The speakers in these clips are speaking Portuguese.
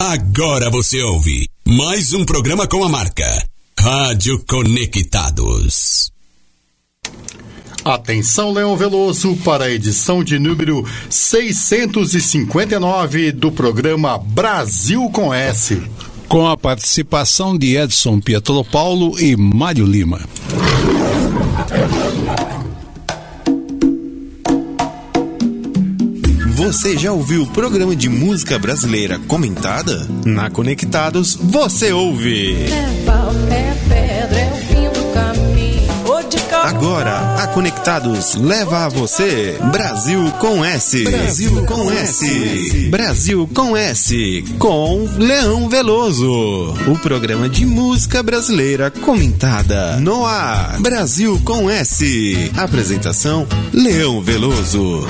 Agora você ouve mais um programa com a marca Rádio Conectados. Atenção, Leão Veloso, para a edição de número 659 do programa Brasil com S. Com a participação de Edson Pietropaulo e Mário Lima. Você já ouviu o programa de música brasileira comentada? Na Conectados, você ouve. É pau, é Agora, a Conectados leva a você Brasil com S. Brasil com S. Brasil com S. Com Leão Veloso. O programa de música brasileira comentada. No ar. Brasil com S. Apresentação: Leão Veloso.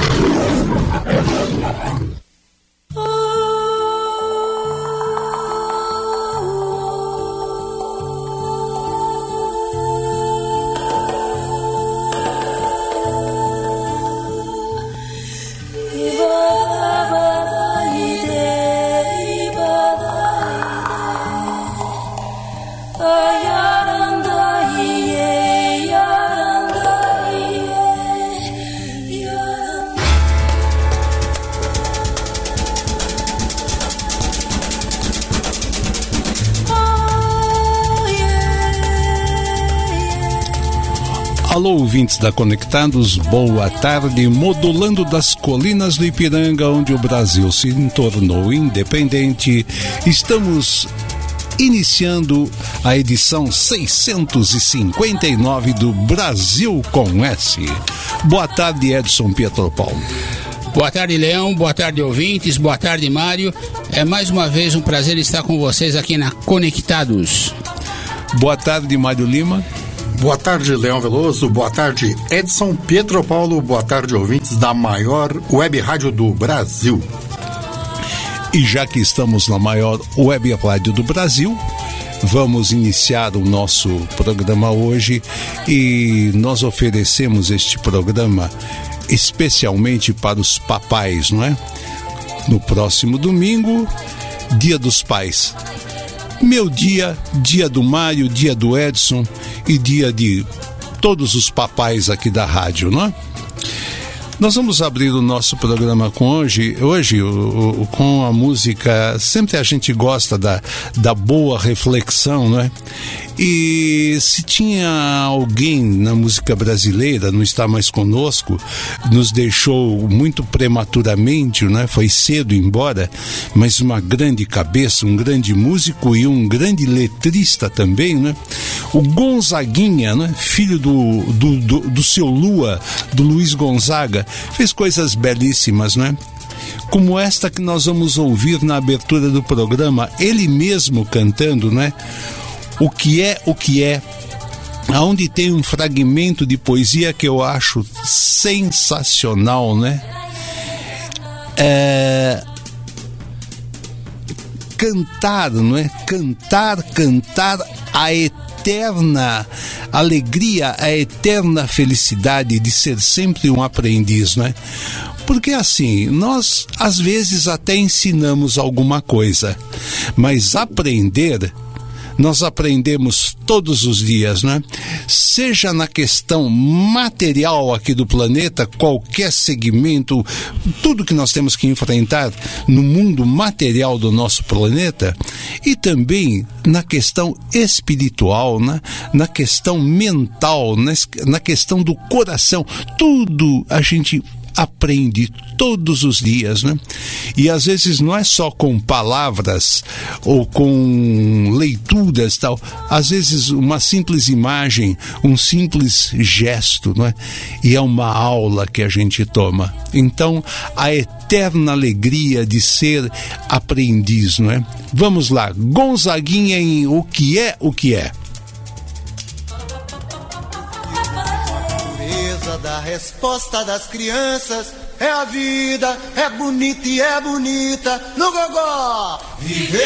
Ouvintes da Conectados, boa tarde. Modulando das colinas do Ipiranga, onde o Brasil se tornou independente, estamos iniciando a edição 659 do Brasil com S. Boa tarde, Edson Pietropaulo. Boa tarde, Leão. Boa tarde, ouvintes. Boa tarde, Mário. É mais uma vez um prazer estar com vocês aqui na Conectados. Boa tarde, Mário Lima. Boa tarde, Leão Veloso. Boa tarde, Edson Pietropaulo. Boa tarde, ouvintes da maior web rádio do Brasil. E já que estamos na maior web rádio do Brasil, vamos iniciar o nosso programa hoje e nós oferecemos este programa especialmente para os papais, não é? No próximo domingo, Dia dos Pais. Meu dia, dia do Mário, dia do Edson e dia de todos os papais aqui da rádio, não é? Nós vamos abrir o nosso programa com hoje, hoje o, o, com a música. Sempre a gente gosta da, da boa reflexão, não é? E se tinha alguém na música brasileira, não está mais conosco, nos deixou muito prematuramente, né? foi cedo embora, mas uma grande cabeça, um grande músico e um grande letrista também, né? o Gonzaguinha, né? filho do, do, do, do seu Lua, do Luiz Gonzaga, fez coisas belíssimas, né? como esta que nós vamos ouvir na abertura do programa, ele mesmo cantando, né? O que é o que é, aonde tem um fragmento de poesia que eu acho sensacional, né? É... Cantar, não é? Cantar, cantar a eterna alegria, a eterna felicidade de ser sempre um aprendiz, né? Porque assim, nós às vezes até ensinamos alguma coisa, mas aprender nós aprendemos todos os dias, né? Seja na questão material aqui do planeta, qualquer segmento, tudo que nós temos que enfrentar no mundo material do nosso planeta, e também na questão espiritual, né? na questão mental, na questão do coração, tudo a gente aprende todos os dias, né? E às vezes não é só com palavras ou com leituras tal, às vezes uma simples imagem, um simples gesto, não é? E é uma aula que a gente toma. Então, a eterna alegria de ser aprendiz, não é? Vamos lá, Gonzaguinha em O que é o que é. a resposta das crianças é a vida, é bonita e é bonita no gogó. Viver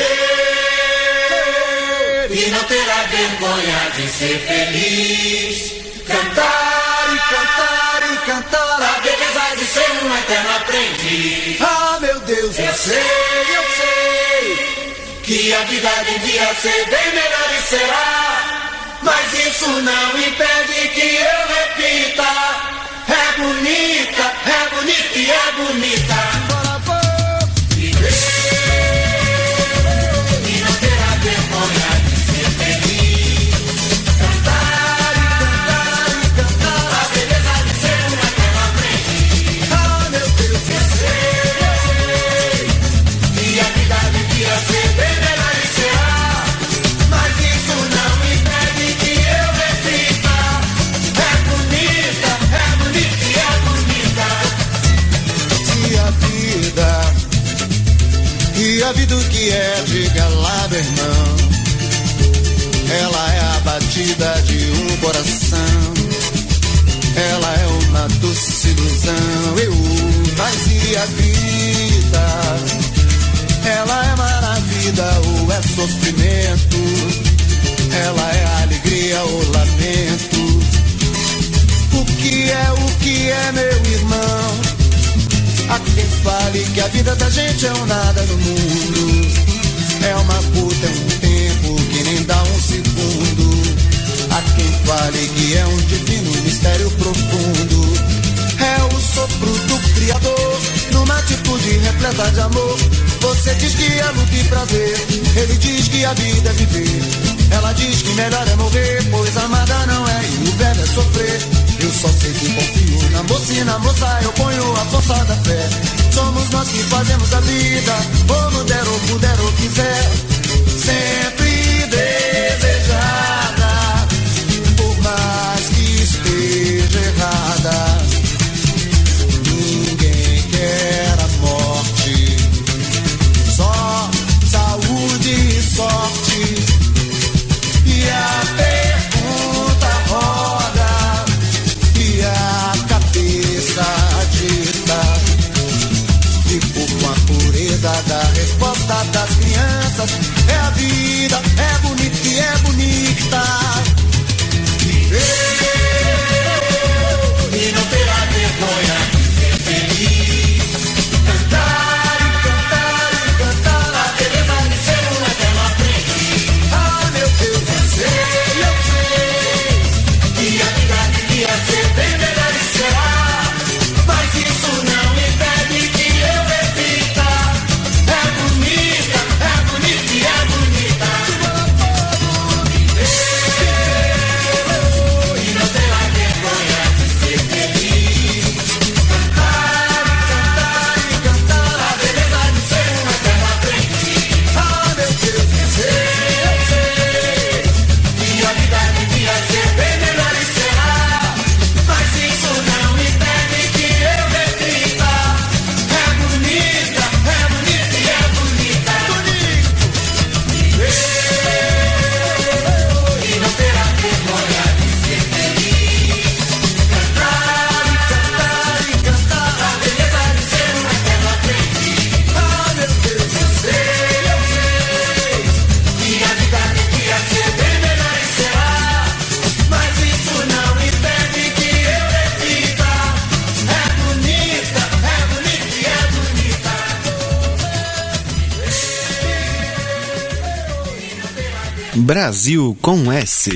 e não terá vergonha de ser feliz. Cantar e cantar e cantar a beleza de ser um eterno aprendiz. Ah, meu Deus, eu, eu sei, eu sei que a vida devia ser bem melhor e será. Mas isso não impede que eu repita bonita, é bonita e é bonita. amarelo prazer. Ele diz que a vida é viver. Ela diz que melhor é morrer, pois amada não é e o velho é sofrer. Eu só sei que confio na moça e na moça eu ponho a força da fé. Somos nós que fazemos a vida, como der ou puder ou quiser. Sempre desejar. É a vida, é bonita e é bonita. Brasil com S.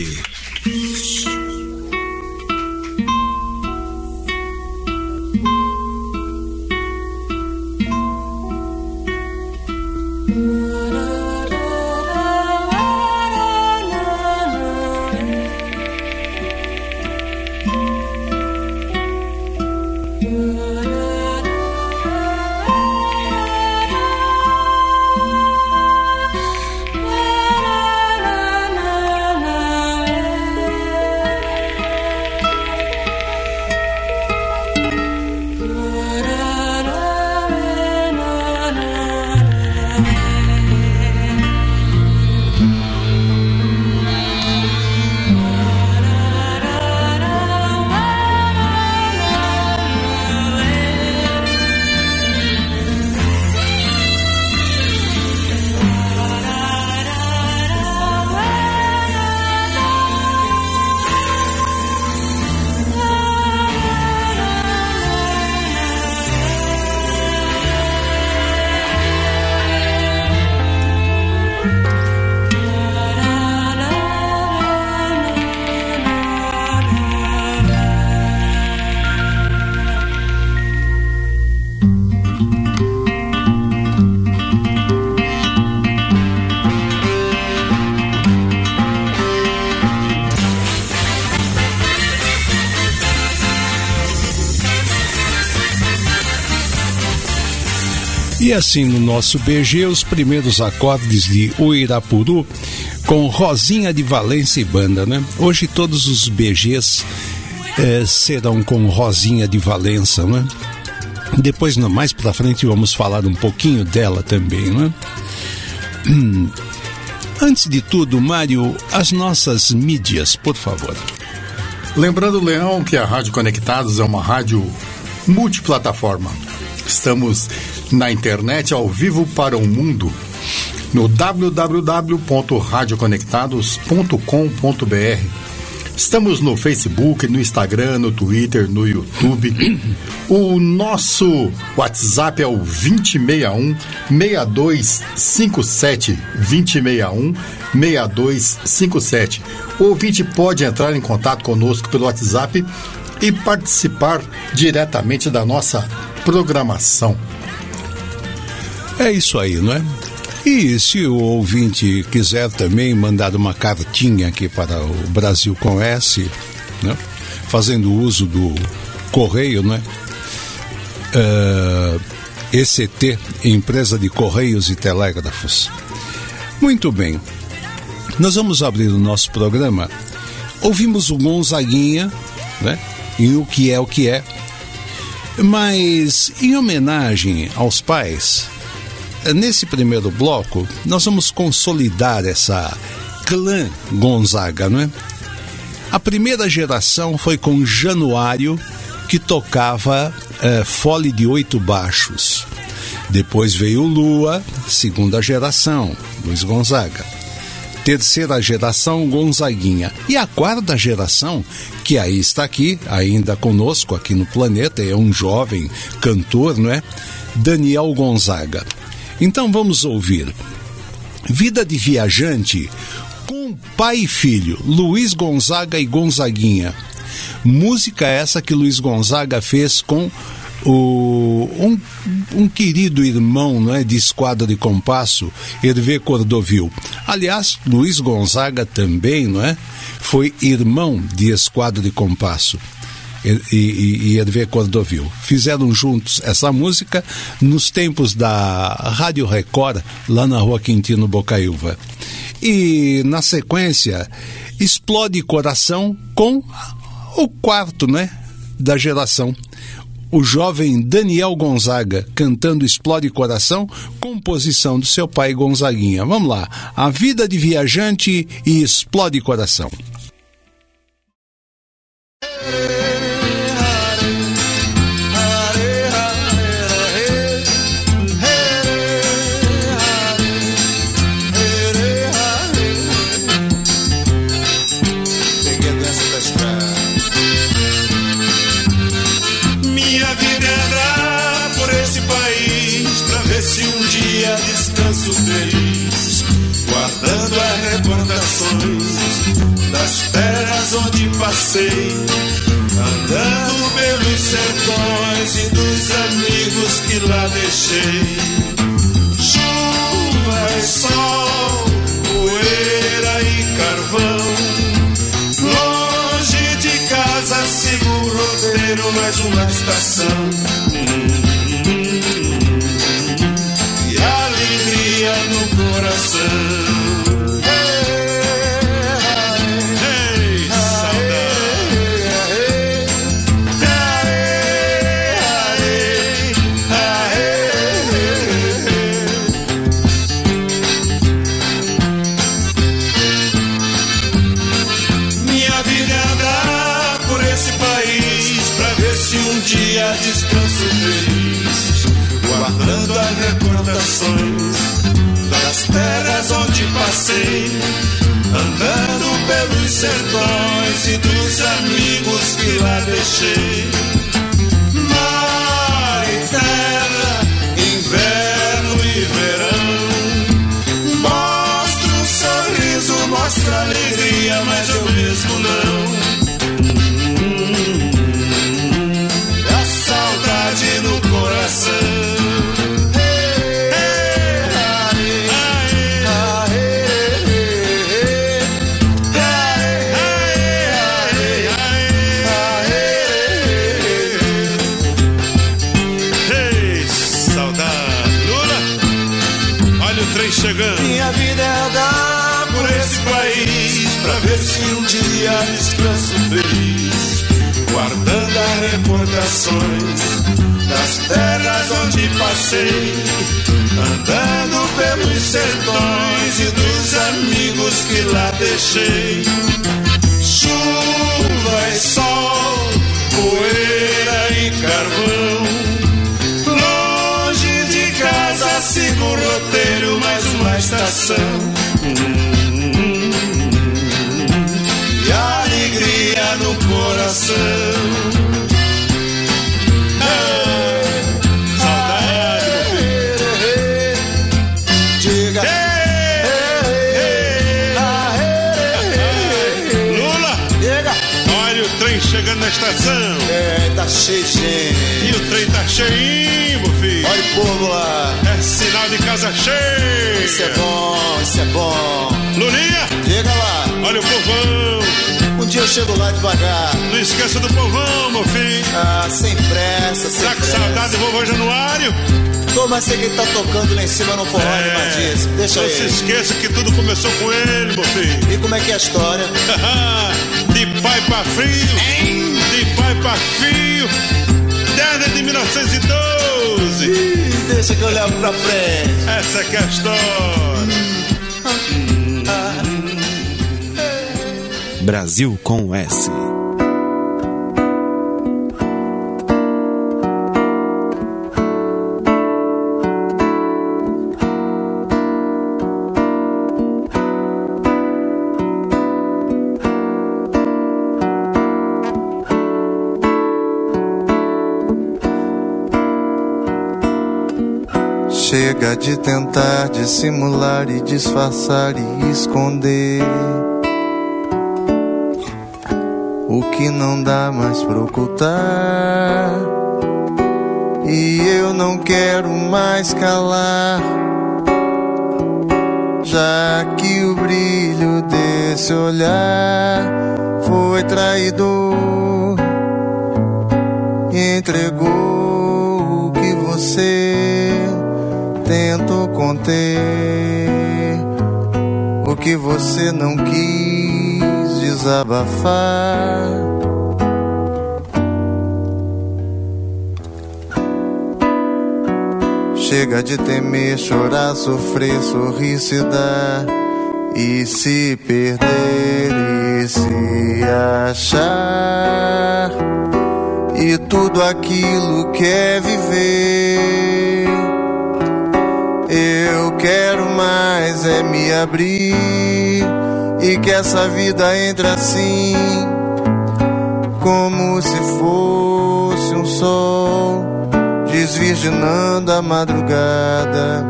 assim no nosso BG, os primeiros acordes de Uirapuru com Rosinha de Valência e Banda, né? Hoje todos os BGs eh, serão com Rosinha de Valença, né? Depois, mais pra frente, vamos falar um pouquinho dela também, né? Hum. Antes de tudo, Mário, as nossas mídias, por favor. Lembrando, Leão, que a Rádio Conectados é uma rádio multiplataforma. Estamos na internet ao vivo para o mundo no www.radioconectados.com.br. Estamos no Facebook, no Instagram, no Twitter, no YouTube. O nosso WhatsApp é o 2061 6257 2061 6257. O ouvinte pode entrar em contato conosco pelo WhatsApp e participar diretamente da nossa programação. É isso aí, não é? E se o ouvinte quiser também mandar uma cartinha aqui para o Brasil com S, né? fazendo uso do correio, né? Eh, ECT, Empresa de Correios e Telégrafos. Muito bem, nós vamos abrir o nosso programa. Ouvimos o Gonzaguinha, né? E o que é o que é. Mas, em homenagem aos pais, nesse primeiro bloco, nós vamos consolidar essa clã Gonzaga, não é? A primeira geração foi com Januário, que tocava eh, fole de oito baixos. Depois veio Lua, segunda geração, Luiz Gonzaga. Terceira geração, Gonzaguinha. E a quarta geração, que aí está aqui, ainda conosco aqui no planeta, é um jovem cantor, não é? Daniel Gonzaga. Então vamos ouvir. Vida de Viajante com pai e filho, Luiz Gonzaga e Gonzaguinha. Música essa que Luiz Gonzaga fez com o, um, um querido irmão não é, de esquadra de compasso, Hervé Cordovil. Aliás, Luiz Gonzaga também não é, foi irmão de esquadra de compasso e, e, e Cordovil. Fizeram juntos essa música nos tempos da Rádio Record, lá na rua Quintino Bocaiúva. E na sequência, Explode Coração com o quarto, né? Da geração. O jovem Daniel Gonzaga cantando Explode Coração, composição do seu pai Gonzaguinha. Vamos lá. A vida de viajante e Explode Coração. Deixei. Chuva e sol, poeira e carvão. Longe de casa sigo o roteiro, mais uma estação. Sertões e dos amigos que lá deixei. Mar e terra, inverno e verão. Mostra um sorriso, mostra alegria, mas eu mesmo não. Dia descanso feliz, guardando as recordações das terras onde passei, andando pelos sertões e dos amigos que lá deixei. Chuva e sol, poeira e carvão. Longe de casa sigo o roteiro, mais uma estação. Estação. É, tá cheio de gente. E o trem tá cheinho, meu filho. Olha o povo lá. É sinal de casa cheia. Isso é bom, isso é bom. Lulinha, Diga lá. olha o povão. Um dia eu chego lá devagar. Não esqueça do povão, meu filho. Ah, sem pressa, sem Tá com pressa. saudade do vovô Januário? Tô, mas sei que ele tá tocando lá em cima no forró animadíssimo. Deixa Não se ele. esqueça que tudo começou com ele, meu filho. E como é que é a história? de pai pra filho, de pra filho, desde de 1912. Ih, deixa que eu levo pra frente. Essa que é a história. Brasil com S. De tentar dissimular e disfarçar e esconder o que não dá mais pra ocultar. E eu não quero mais calar, já que o brilho desse olhar foi traidor e entregou conter, o que você não quis desabafar. Chega de temer, chorar, sofrer, sorrir, se dar e se perder e se achar. E tudo aquilo que é viver. Eu quero mais é me abrir e que essa vida entre assim, como se fosse um sol desvirginando a madrugada.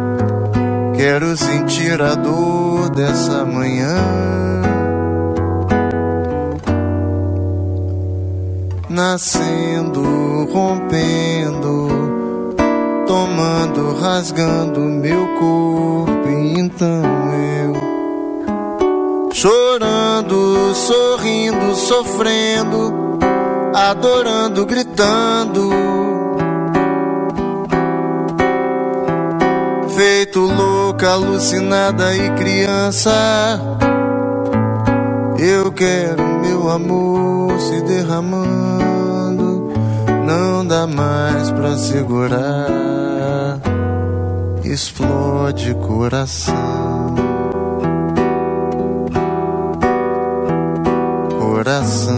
Quero sentir a dor dessa manhã. Nascendo, rompendo, tomando, rasgando meu corpo. Então eu chorando, sorrindo, sofrendo, adorando, gritando. Feito louca, alucinada e criança. Eu quero meu amor se derramando. Não dá mais pra segurar. Explode coração. Coração.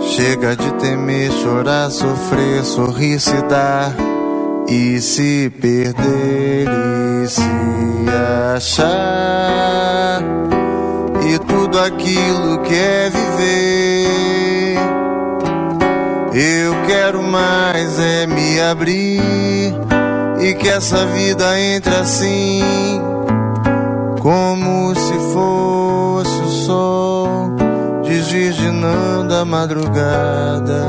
Chega de temer, chorar, sofrer, sorrir, se dar e se perder e se achar. Aquilo que é viver. Eu quero mais é me abrir e que essa vida entre assim, como se fosse o sol desvirginando a madrugada.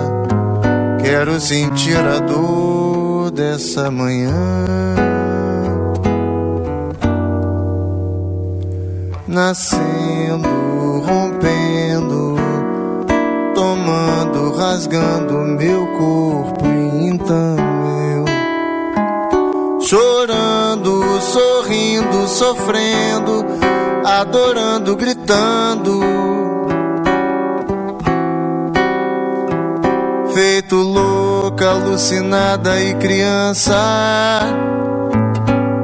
Quero sentir a dor dessa manhã. Nascendo, rompendo, tomando, rasgando meu corpo e então eu chorando, sorrindo, sofrendo, adorando, gritando. Feito louca, alucinada e criança.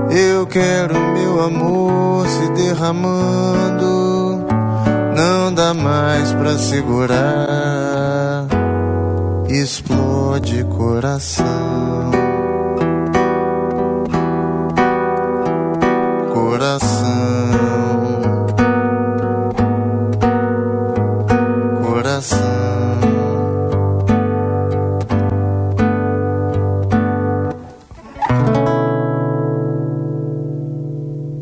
Eu quero meu amor se derramando. Não dá mais pra segurar. Explode coração. Coração. Coração.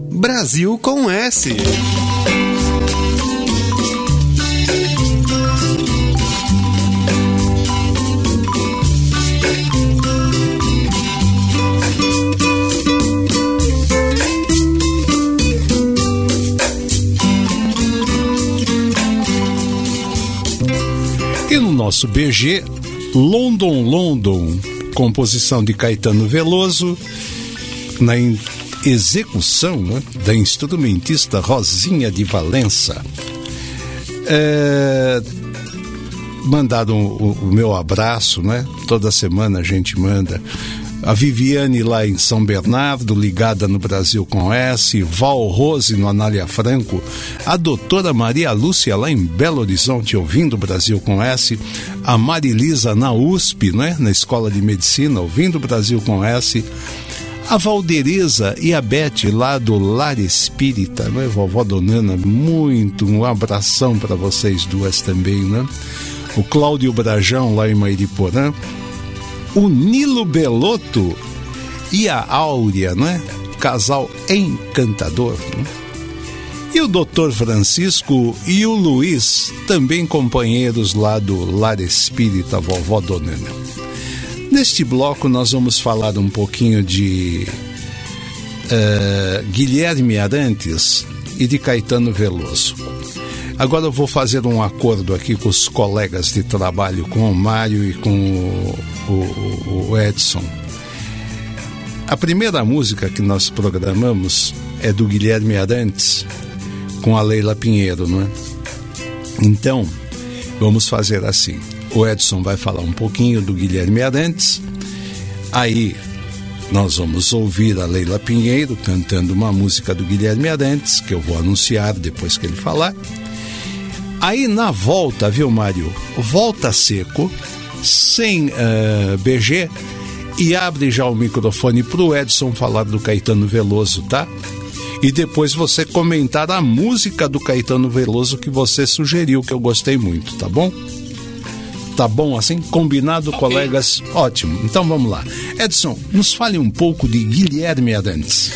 Brasil com S. E no nosso BG, London London, composição de Caetano Veloso, na execução né, da instrumentista Rosinha de Valença. É, mandado o, o meu abraço, né? Toda semana a gente manda. A Viviane lá em São Bernardo, ligada no Brasil com S, Val Rose no Anália Franco, a doutora Maria Lúcia lá em Belo Horizonte, ouvindo o Brasil com S, a Marilisa na USP, né? Na Escola de Medicina, ouvindo o Brasil com S, a Valdereza e a Beth lá do Lar Espírita, né? Vovó Donana, muito um abração para vocês duas também, né? O Cláudio Brajão lá em Mairiporã, o Nilo Belotto e a Áurea, né? Casal encantador. Né? E o Dr. Francisco e o Luiz, também companheiros lá do Lar Espírita Vovó Donana. Neste bloco nós vamos falar um pouquinho de eh, Guilherme Arantes e de Caetano Veloso. Agora eu vou fazer um acordo aqui com os colegas de trabalho, com o Mário e com o, o- o Edson. A primeira música que nós programamos é do Guilherme Arantes com a Leila Pinheiro, não é? Então, vamos fazer assim. O Edson vai falar um pouquinho do Guilherme Arantes, aí nós vamos ouvir a Leila Pinheiro cantando uma música do Guilherme Arantes, que eu vou anunciar depois que ele falar. Aí na volta, viu, Mário? Volta seco, sem eh, BG, e abre já o microfone pro Edson falar do Caetano Veloso, tá? E depois você comentar a música do Caetano Veloso que você sugeriu, que eu gostei muito, tá bom? Tá bom assim? Combinado, colegas? Ótimo. Então vamos lá. Edson, nos fale um pouco de Guilherme Arantes.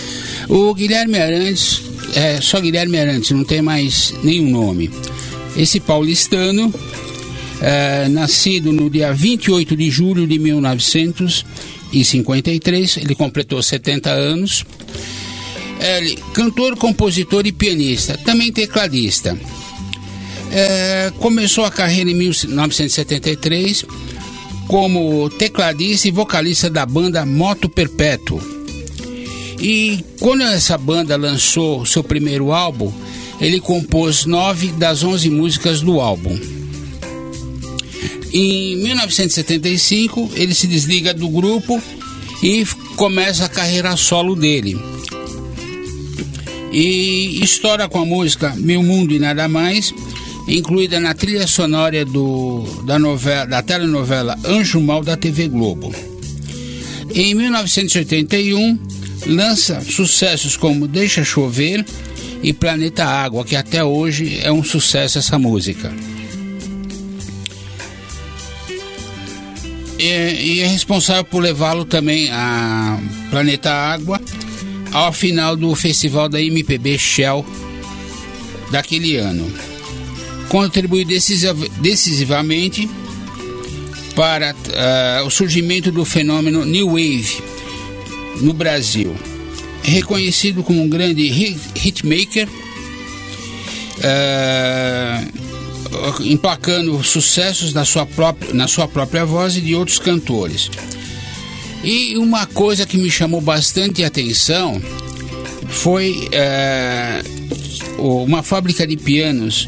O Guilherme Arantes, é só Guilherme Arantes, não tem mais nenhum nome. Esse paulistano, é, nascido no dia 28 de julho de 1953, ele completou 70 anos. Ele, cantor, compositor e pianista, também tecladista. É, começou a carreira em 1973 como tecladista e vocalista da banda Moto Perpétuo. E quando essa banda lançou seu primeiro álbum, ele compôs nove das onze músicas do álbum. Em 1975, ele se desliga do grupo e começa a carreira solo dele. E estoura com a música Meu Mundo e Nada Mais, incluída na trilha sonora do, da, novela, da telenovela Anjo Mal da TV Globo. Em 1981, lança sucessos como Deixa Chover e Planeta Água, que até hoje é um sucesso essa música. E, e é responsável por levá-lo também a Planeta Água ao final do festival da MPB Shell daquele ano. Contribuiu decisiv- decisivamente para ah, o surgimento do fenômeno New Wave no Brasil. É reconhecido como um grande hit- hitmaker, ah, emplacando sucessos na sua, própria, na sua própria voz e de outros cantores. E uma coisa que me chamou bastante atenção foi eh, uma fábrica de pianos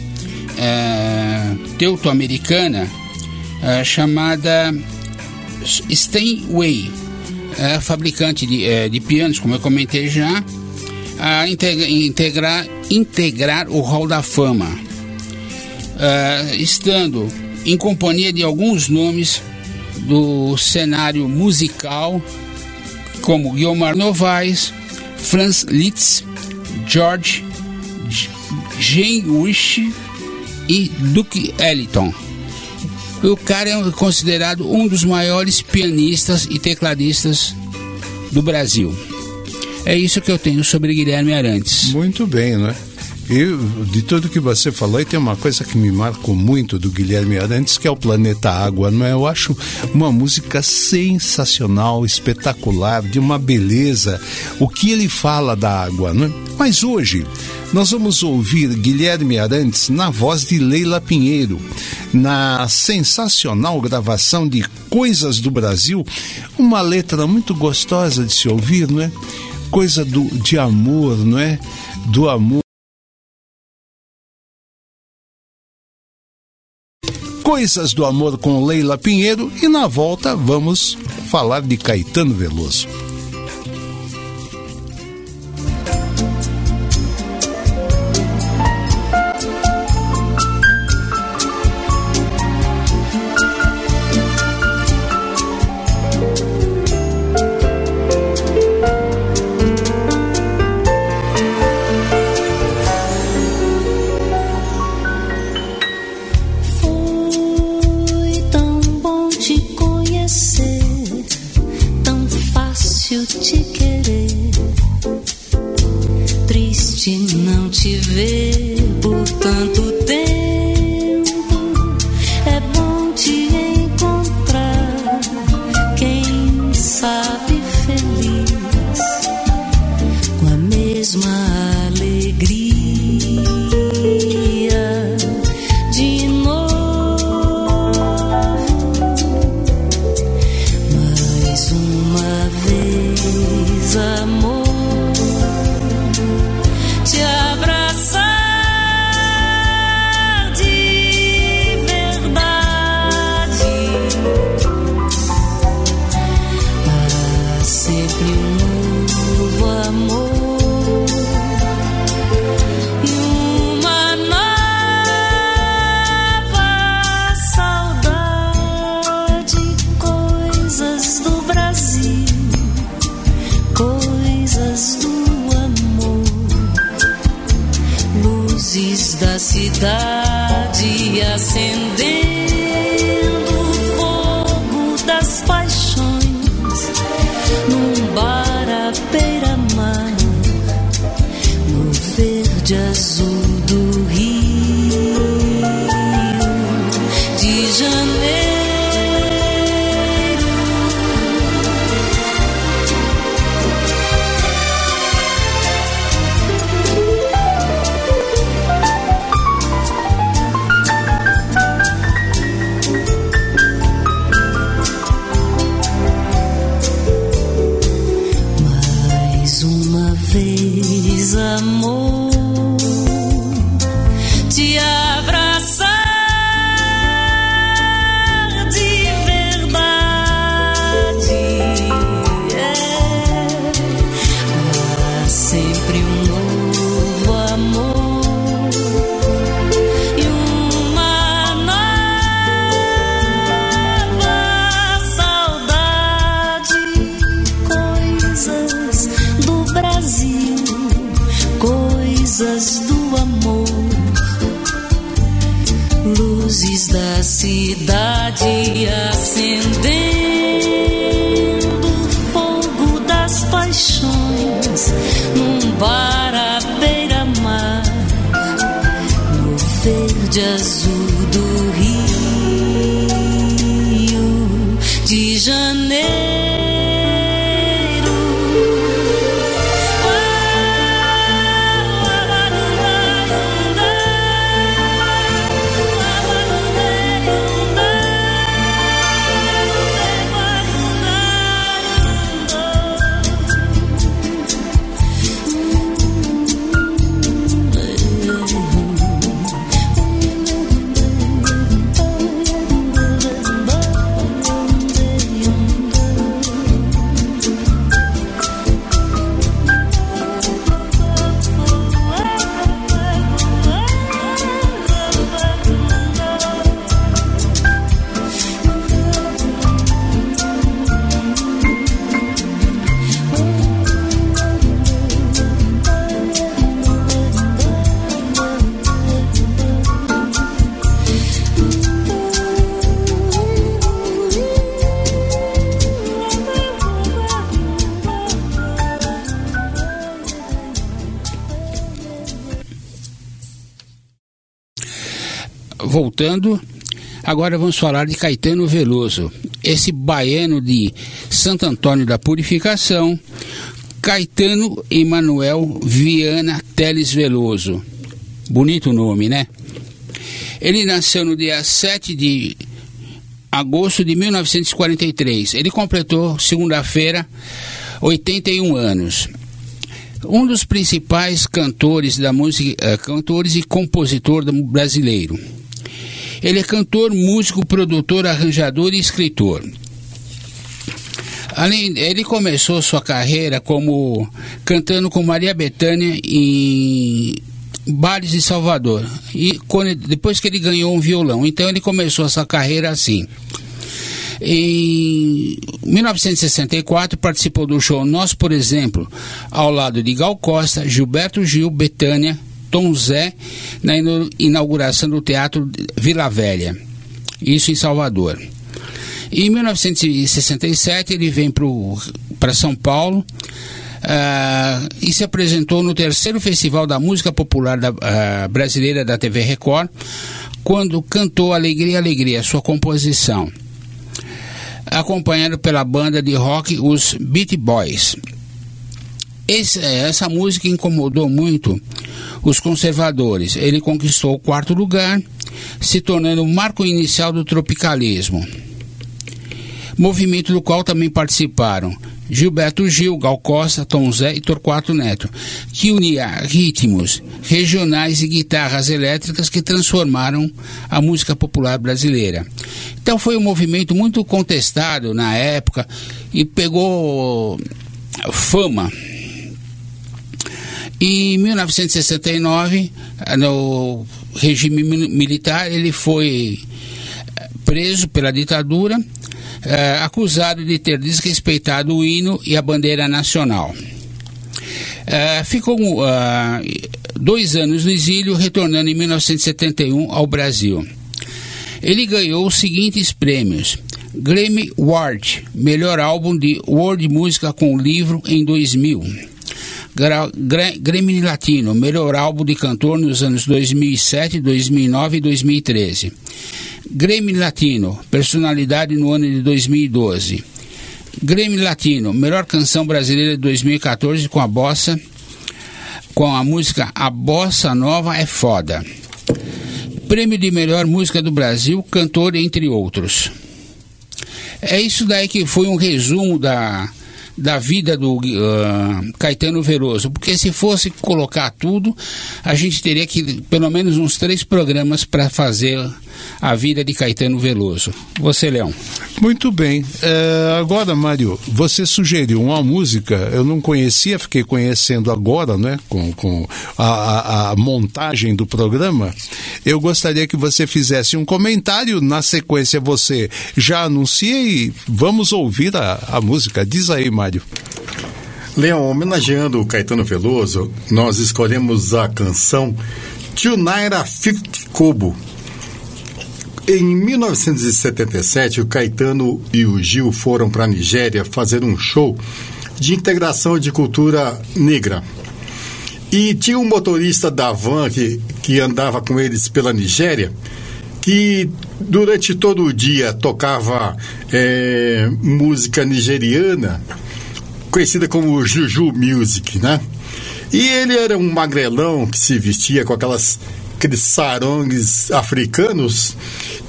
eh, teuto-americana chamada Steinway, eh, fabricante de, eh, de pianos, como eu comentei já, a integra- integrar, integrar o Hall da Fama, eh, estando em companhia de alguns nomes do cenário musical, como Guilmar Novaes, Franz Liszt, George Jane Wish e Duke Ellington. O cara é considerado um dos maiores pianistas e tecladistas do Brasil. É isso que eu tenho sobre Guilherme Arantes. Muito bem, não é? E de tudo que você falou, e tem uma coisa que me marcou muito do Guilherme Arantes, que é o Planeta Água, não é? Eu acho uma música sensacional, espetacular, de uma beleza. O que ele fala da água, não é? Mas hoje, nós vamos ouvir Guilherme Arantes na voz de Leila Pinheiro, na sensacional gravação de Coisas do Brasil, uma letra muito gostosa de se ouvir, não é? Coisa do, de amor, não é? Do amor. Coisas do Amor com Leila Pinheiro e na volta vamos falar de Caetano Veloso. Coisas agora vamos falar de Caetano Veloso, esse baiano de Santo Antônio da Purificação, Caetano Emanuel Viana Teles Veloso. Bonito nome, né? Ele nasceu no dia 7 de agosto de 1943. Ele completou, segunda-feira, 81 anos. Um dos principais cantores da música, eh, cantores e compositor brasileiro. Ele é cantor, músico, produtor, arranjador e escritor. Além, ele começou sua carreira como cantando com Maria Bethânia em bares de Salvador. E quando- depois que ele ganhou um violão, então ele começou essa carreira assim. Em 1964 participou do show Nós, por exemplo, ao lado de Gal Costa, Gilberto Gil, Betânia, Tom Zé, na inauguração do Teatro Vila Velha. Isso em Salvador. Em 1967 ele vem para São Paulo ah, e se apresentou no terceiro Festival da Música Popular da- ah, Brasileira da TV Record, quando cantou Alegria, Alegria, sua composição, acompanhado pela banda de rock os Beat Boys. Esse- essa música incomodou muito os conservadores. Ele conquistou o quarto lugar, se tornando o marco inicial do tropicalismo movimento do qual também participaram Gilberto Gil, Gal Costa, Tom Zé e Torquato Neto, que unia ritmos regionais e guitarras elétricas que transformaram a música popular brasileira. Então foi um movimento muito contestado na época e pegou fama. Em 1969, no regime mi- militar, ele foi eh, preso pela ditadura, eh, acusado de ter desrespeitado o hino e a bandeira nacional. Eh, ficou ah, dois anos no exílio, retornando em 1971 ao Brasil. Ele ganhou os seguintes prêmios: Grammy Award, melhor álbum de world música com livro em 2000. Grammy Latino, melhor álbum de cantor nos anos 2007, 2009 e 2013. Grammy Latino, personalidade no ano de 2012. Grammy Latino, melhor canção brasileira de 2014 com a bossa, com a música A Bossa Nova é Foda. Prêmio de melhor música do Brasil, cantor entre outros. É isso daí que foi um resumo da, da vida do ah, Caetano Veloso, porque se fosse colocar tudo, a gente teria que pelo menos uns três programas para fazer a vida de Caetano Veloso. Você, Leão. Muito bem. É, agora, Mário, você sugeriu uma música, eu não conhecia, fiquei conhecendo agora, né, com, com a, a- a montagem do programa. Eu gostaria que você fizesse um comentário, na sequência você já anuncia e vamos ouvir a, a música. Diz aí, Mário. Leão, homenageando o Caetano Veloso, nós escolhemos a canção Tunaira 50 Kobo. Em 1977, o Caetano e o Gil foram para a Nigéria fazer um show de integração de cultura negra. E tinha um motorista da van que, que andava com eles pela Nigéria, que durante todo o dia tocava eh, música nigeriana, conhecida como Juju Music, né? E ele era um magrelão que se vestia com aquelas aqueles sarongues africanos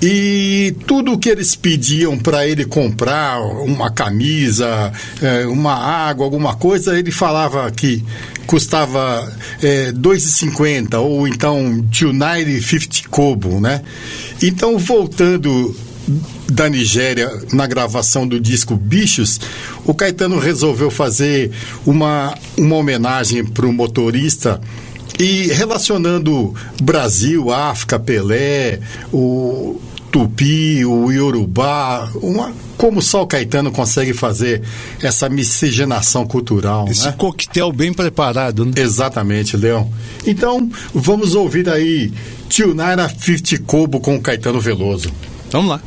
e tudo que eles pediam para ele comprar, uma camisa, eh, uma água, alguma coisa, ele falava que custava eh, 2,50 ou então 250 kobo, né? Então, voltando da Nigéria na gravação do disco Bichos, o Caetano resolveu fazer uma, uma homenagem para o motorista e relacionando Brasil, África, Pelé, o Tupi, o Yorubá, uma, como só o Caetano consegue fazer essa miscigenação cultural. Esse né? coquetel bem preparado, né? Exatamente, Leão. Então, vamos ouvir aí Tunara 50 Kobo com o Caetano Veloso. Vamos lá.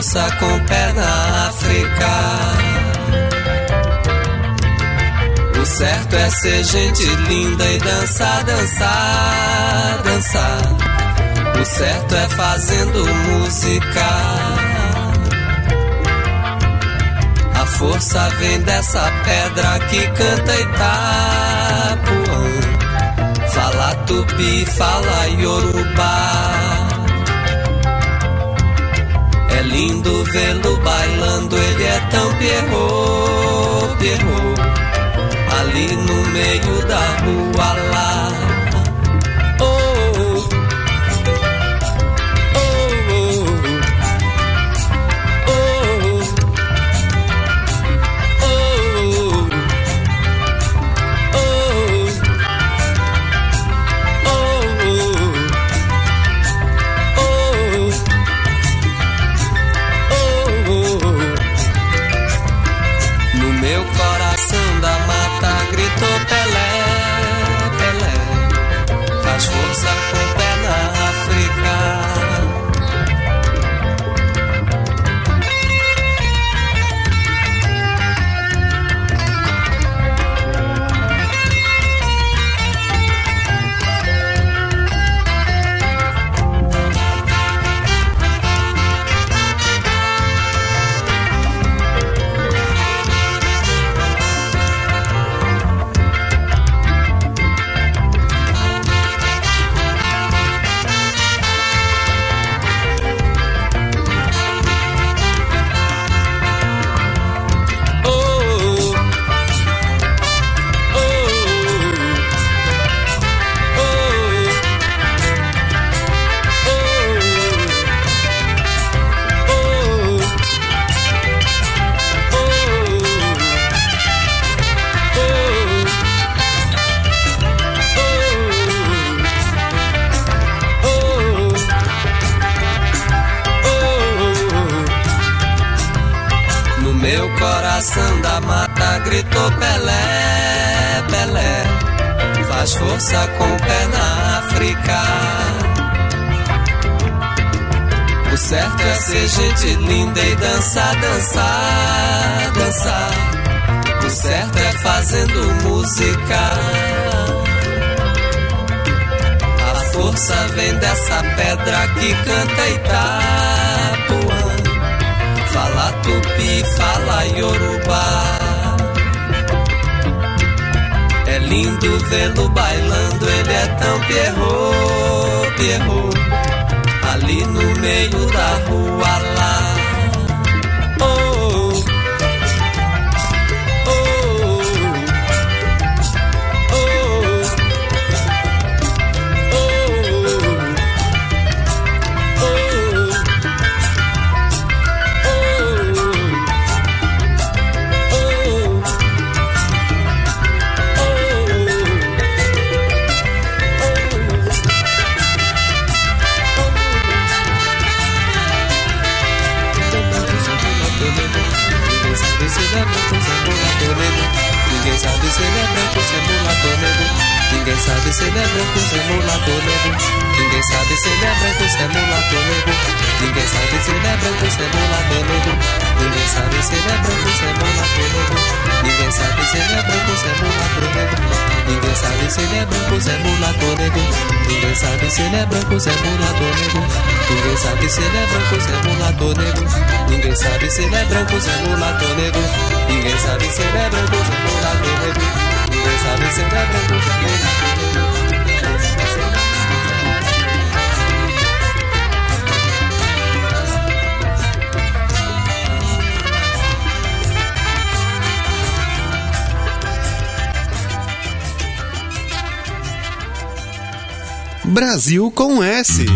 Força com pé na África. O certo é ser gente linda e dançar, dançar, dançar. O certo é fazendo música. A força vem dessa pedra que canta Itapuã. Fala tupi, fala iorubá. Lindo vê-lo bailando, ele é tão pierrot, pierrot. Ali no meio da rua lá. Sabe se ele é branco, se é mulato negro. Ninguém sabe se ele é branco, se é mulato negro. Ninguém sabe se ele é branco, se é mulato negro. Ninguém sabe se ele é branco, se é mulato negro. Ninguém sabe se ele é branco, se é mulato negro. Ninguém sabe se ele é branco, se é mulato negro. Brasil com S.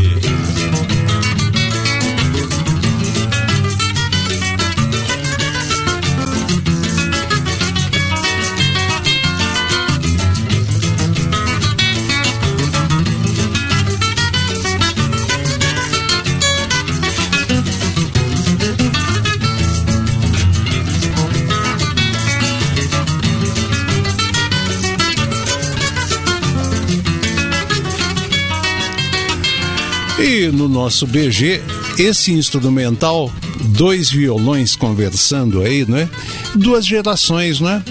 No nosso BG, esse instrumental, dois violões conversando aí, não é? Duas gerações, não é?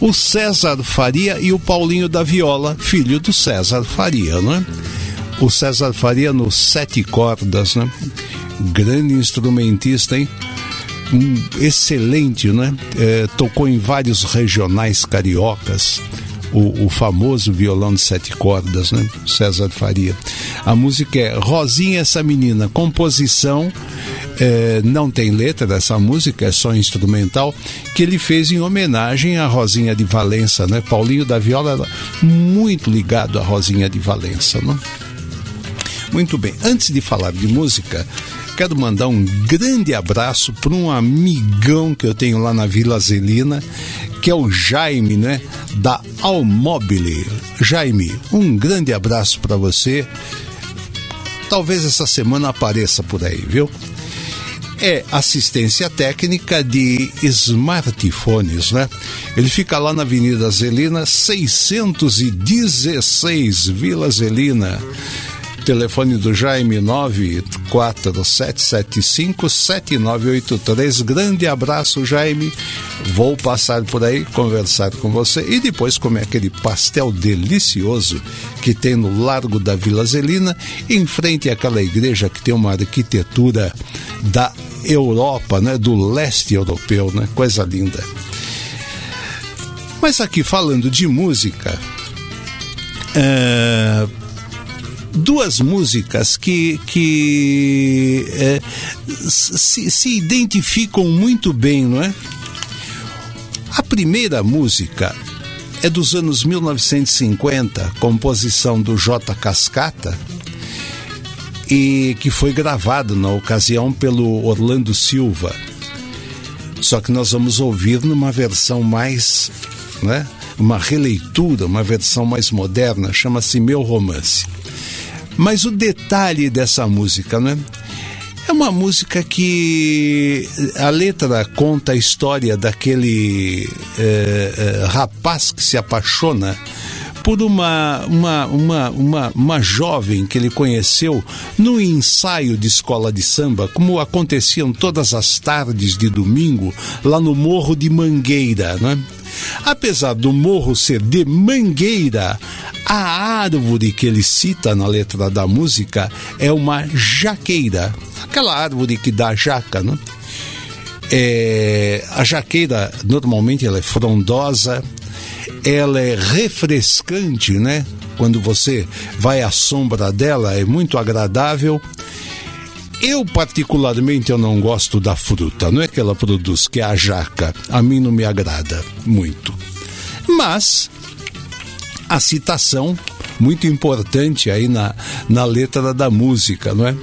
O César Faria e o Paulinho da Viola, filho do César Faria, não é? O César Faria no sete cordas, né? Grande instrumentista, hein? Um excelente, né? É, tocou em vários regionais cariocas. O, o famoso violão de sete cordas, né? César Faria. A música é Rosinha Essa Menina, composição. é, não tem letra dessa música, é só instrumental, que ele fez em homenagem à Rosinha de Valença, né? Paulinho da Viola era muito ligado à Rosinha de Valença, né? Muito bem, antes de falar de música, quero mandar um grande abraço para um amigão que eu tenho lá na Vila Zelina, que é o Jaime, né? Da Almobile. Jaime, um grande abraço para você. Talvez essa semana apareça por aí, viu? É assistência técnica de smartphones, né? Ele fica lá na Avenida Zelina, 616, Vila Zelina. Telefone do Jaime 947757983. Grande abraço, Jaime. Vou passar por aí, conversar com você e depois comer aquele pastel delicioso que tem no Largo da Vila Zelina, em frente àquela igreja que tem uma arquitetura da Europa, né, do leste europeu, né? Coisa linda. Mas aqui falando de música, é, duas músicas que, que é, se, se identificam muito bem, não é? A primeira música é dos anos 1950, composição do J. Cascata, e que foi gravado na ocasião pelo Orlando Silva. Só que nós vamos ouvir numa versão mais, né? Uma releitura, uma versão mais moderna, chama-se Meu Romance. Mas o detalhe dessa música, né? É uma música que a letra conta a história daquele eh, eh, rapaz que se apaixona por uma, uma, uma, uma, uma jovem que ele conheceu no ensaio de escola de samba, como aconteciam todas as tardes de domingo lá no Morro de Mangueira, né? Apesar do morro ser de mangueira, a árvore que ele cita na letra da música é uma jaqueira, aquela árvore que dá jaca, né? É, a jaqueira normalmente ela é frondosa, ela é refrescante, né? Quando você vai à sombra dela, é muito agradável. Eu, particularmente, eu não gosto da fruta, não é que ela produz, que é a jaca. A mim não me agrada muito. Mas a citação, muito importante aí na, na letra da música, não é?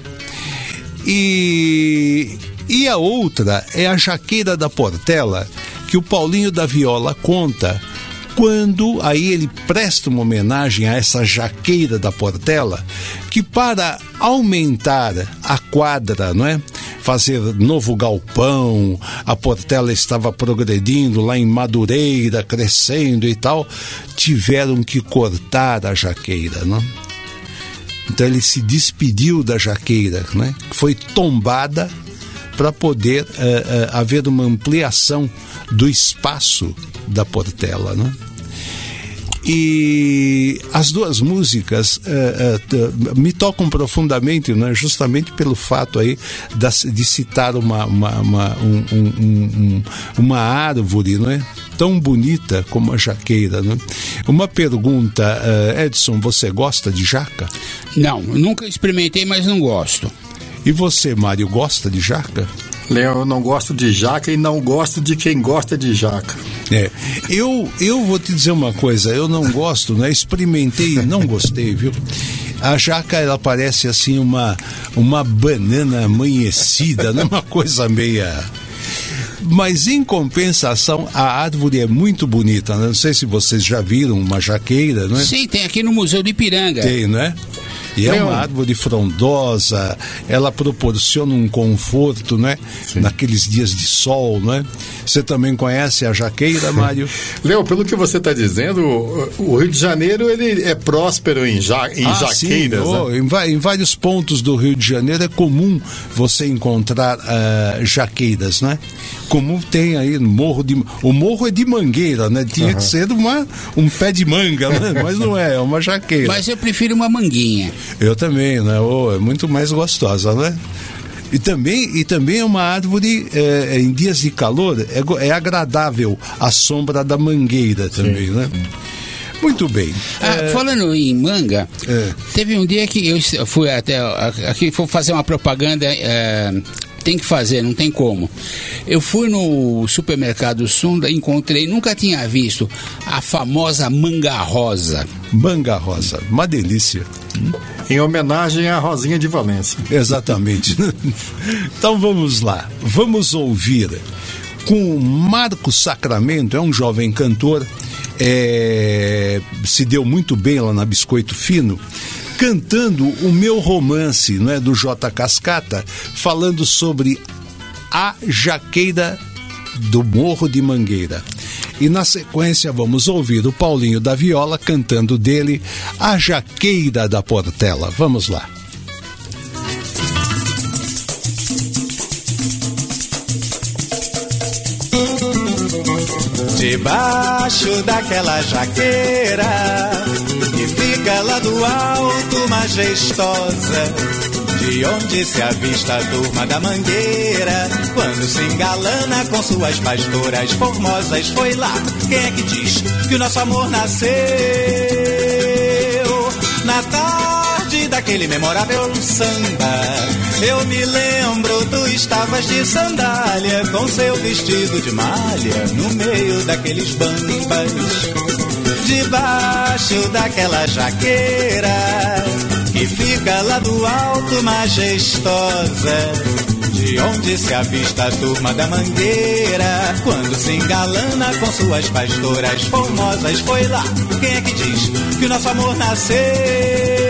E, e a outra é a jaqueira da Portela, que o Paulinho da Viola conta quando aí ele presta uma homenagem a essa jaqueira da Portela, que para aumentar a quadra, não é? Fazer novo galpão, a Portela estava progredindo lá em Madureira, crescendo e tal, tiveram que cortar a jaqueira, não? Então ele se despediu da jaqueira, né? Foi tombada para poder uh, uh, haver uma ampliação do espaço da Portela, né? E as duas músicas uh, uh, me tocam profundamente, né? justamente pelo fato aí das, de citar uma, uma, uma, um, um, um, uma árvore? Tão bonita como a jaqueira, né? Uma pergunta, uh, Edson, você gosta de jaca? Não, nunca experimentei, mas não gosto. E você, Mário, gosta de jaca? Léo, eu não gosto de jaca e não gosto de quem gosta de jaca. É, eu, eu vou te dizer uma coisa, eu não gosto, né? Experimentei e não gostei, viu? A jaca, ela parece assim uma, uma banana amanhecida, né? Uma coisa meia... Mas em compensação, a árvore é muito bonita. Né? Não sei se vocês já viram uma jaqueira, não é? Sim, tem aqui no Museu de Ipiranga. Tem, não é? E é Leon. uma árvore frondosa, ela proporciona um conforto, né? Naqueles dias de sol, né? Você também conhece a jaqueira, Mário? Léo, pelo que você está dizendo, o Rio de Janeiro ele é próspero em, ja, em Ah, jaqueiras. sim. Oh, né? em, em vários pontos do Rio de Janeiro é comum você encontrar ah, jaqueiras, né? Como tem aí no Morro de... O morro é de mangueira, né? Tinha que ser uma, um pé de manga, né? Mas não é, é uma jaqueira. Mas eu prefiro uma manguinha. Eu também, né? Oh, é muito mais gostosa, né? E também, e também é uma árvore, eh, em dias de calor, é, é agradável a sombra da mangueira também, né? Muito bem. Ah, Falando em manga, teve um dia que eu fui até aqui, fui fazer uma propaganda. eh, tem que fazer, não tem como. Eu fui no supermercado Sunda, encontrei, nunca tinha visto a famosa manga rosa. Manga rosa, uma delícia. Em homenagem à Rosinha de Valência. Exatamente. então vamos lá, vamos ouvir com Marco Sacramento, é um jovem cantor, é, se deu muito bem lá na Biscoito Fino, cantando o meu romance, não é, do J Cascata, falando sobre a jaqueira do Morro de Mangueira. E na sequência vamos ouvir o Paulinho da Viola cantando dele A Jaqueira da Portela. Vamos lá. Debaixo daquela jaqueira que fica lá do alto, majestosa, de onde se avista a turma da mangueira, quando se engalana com suas pastoras formosas, foi lá. Quem é que diz que o nosso amor nasceu na tarde daquele memorável samba? Eu me lembro, tu estavas de sandália com seu vestido de malha no meio daqueles bambas. Debaixo daquela jaqueira que fica lá do alto, majestosa. De onde se avista a turma da mangueira Quando se engalana com suas pastoras formosas Foi lá, quem é que diz que o nosso amor nasceu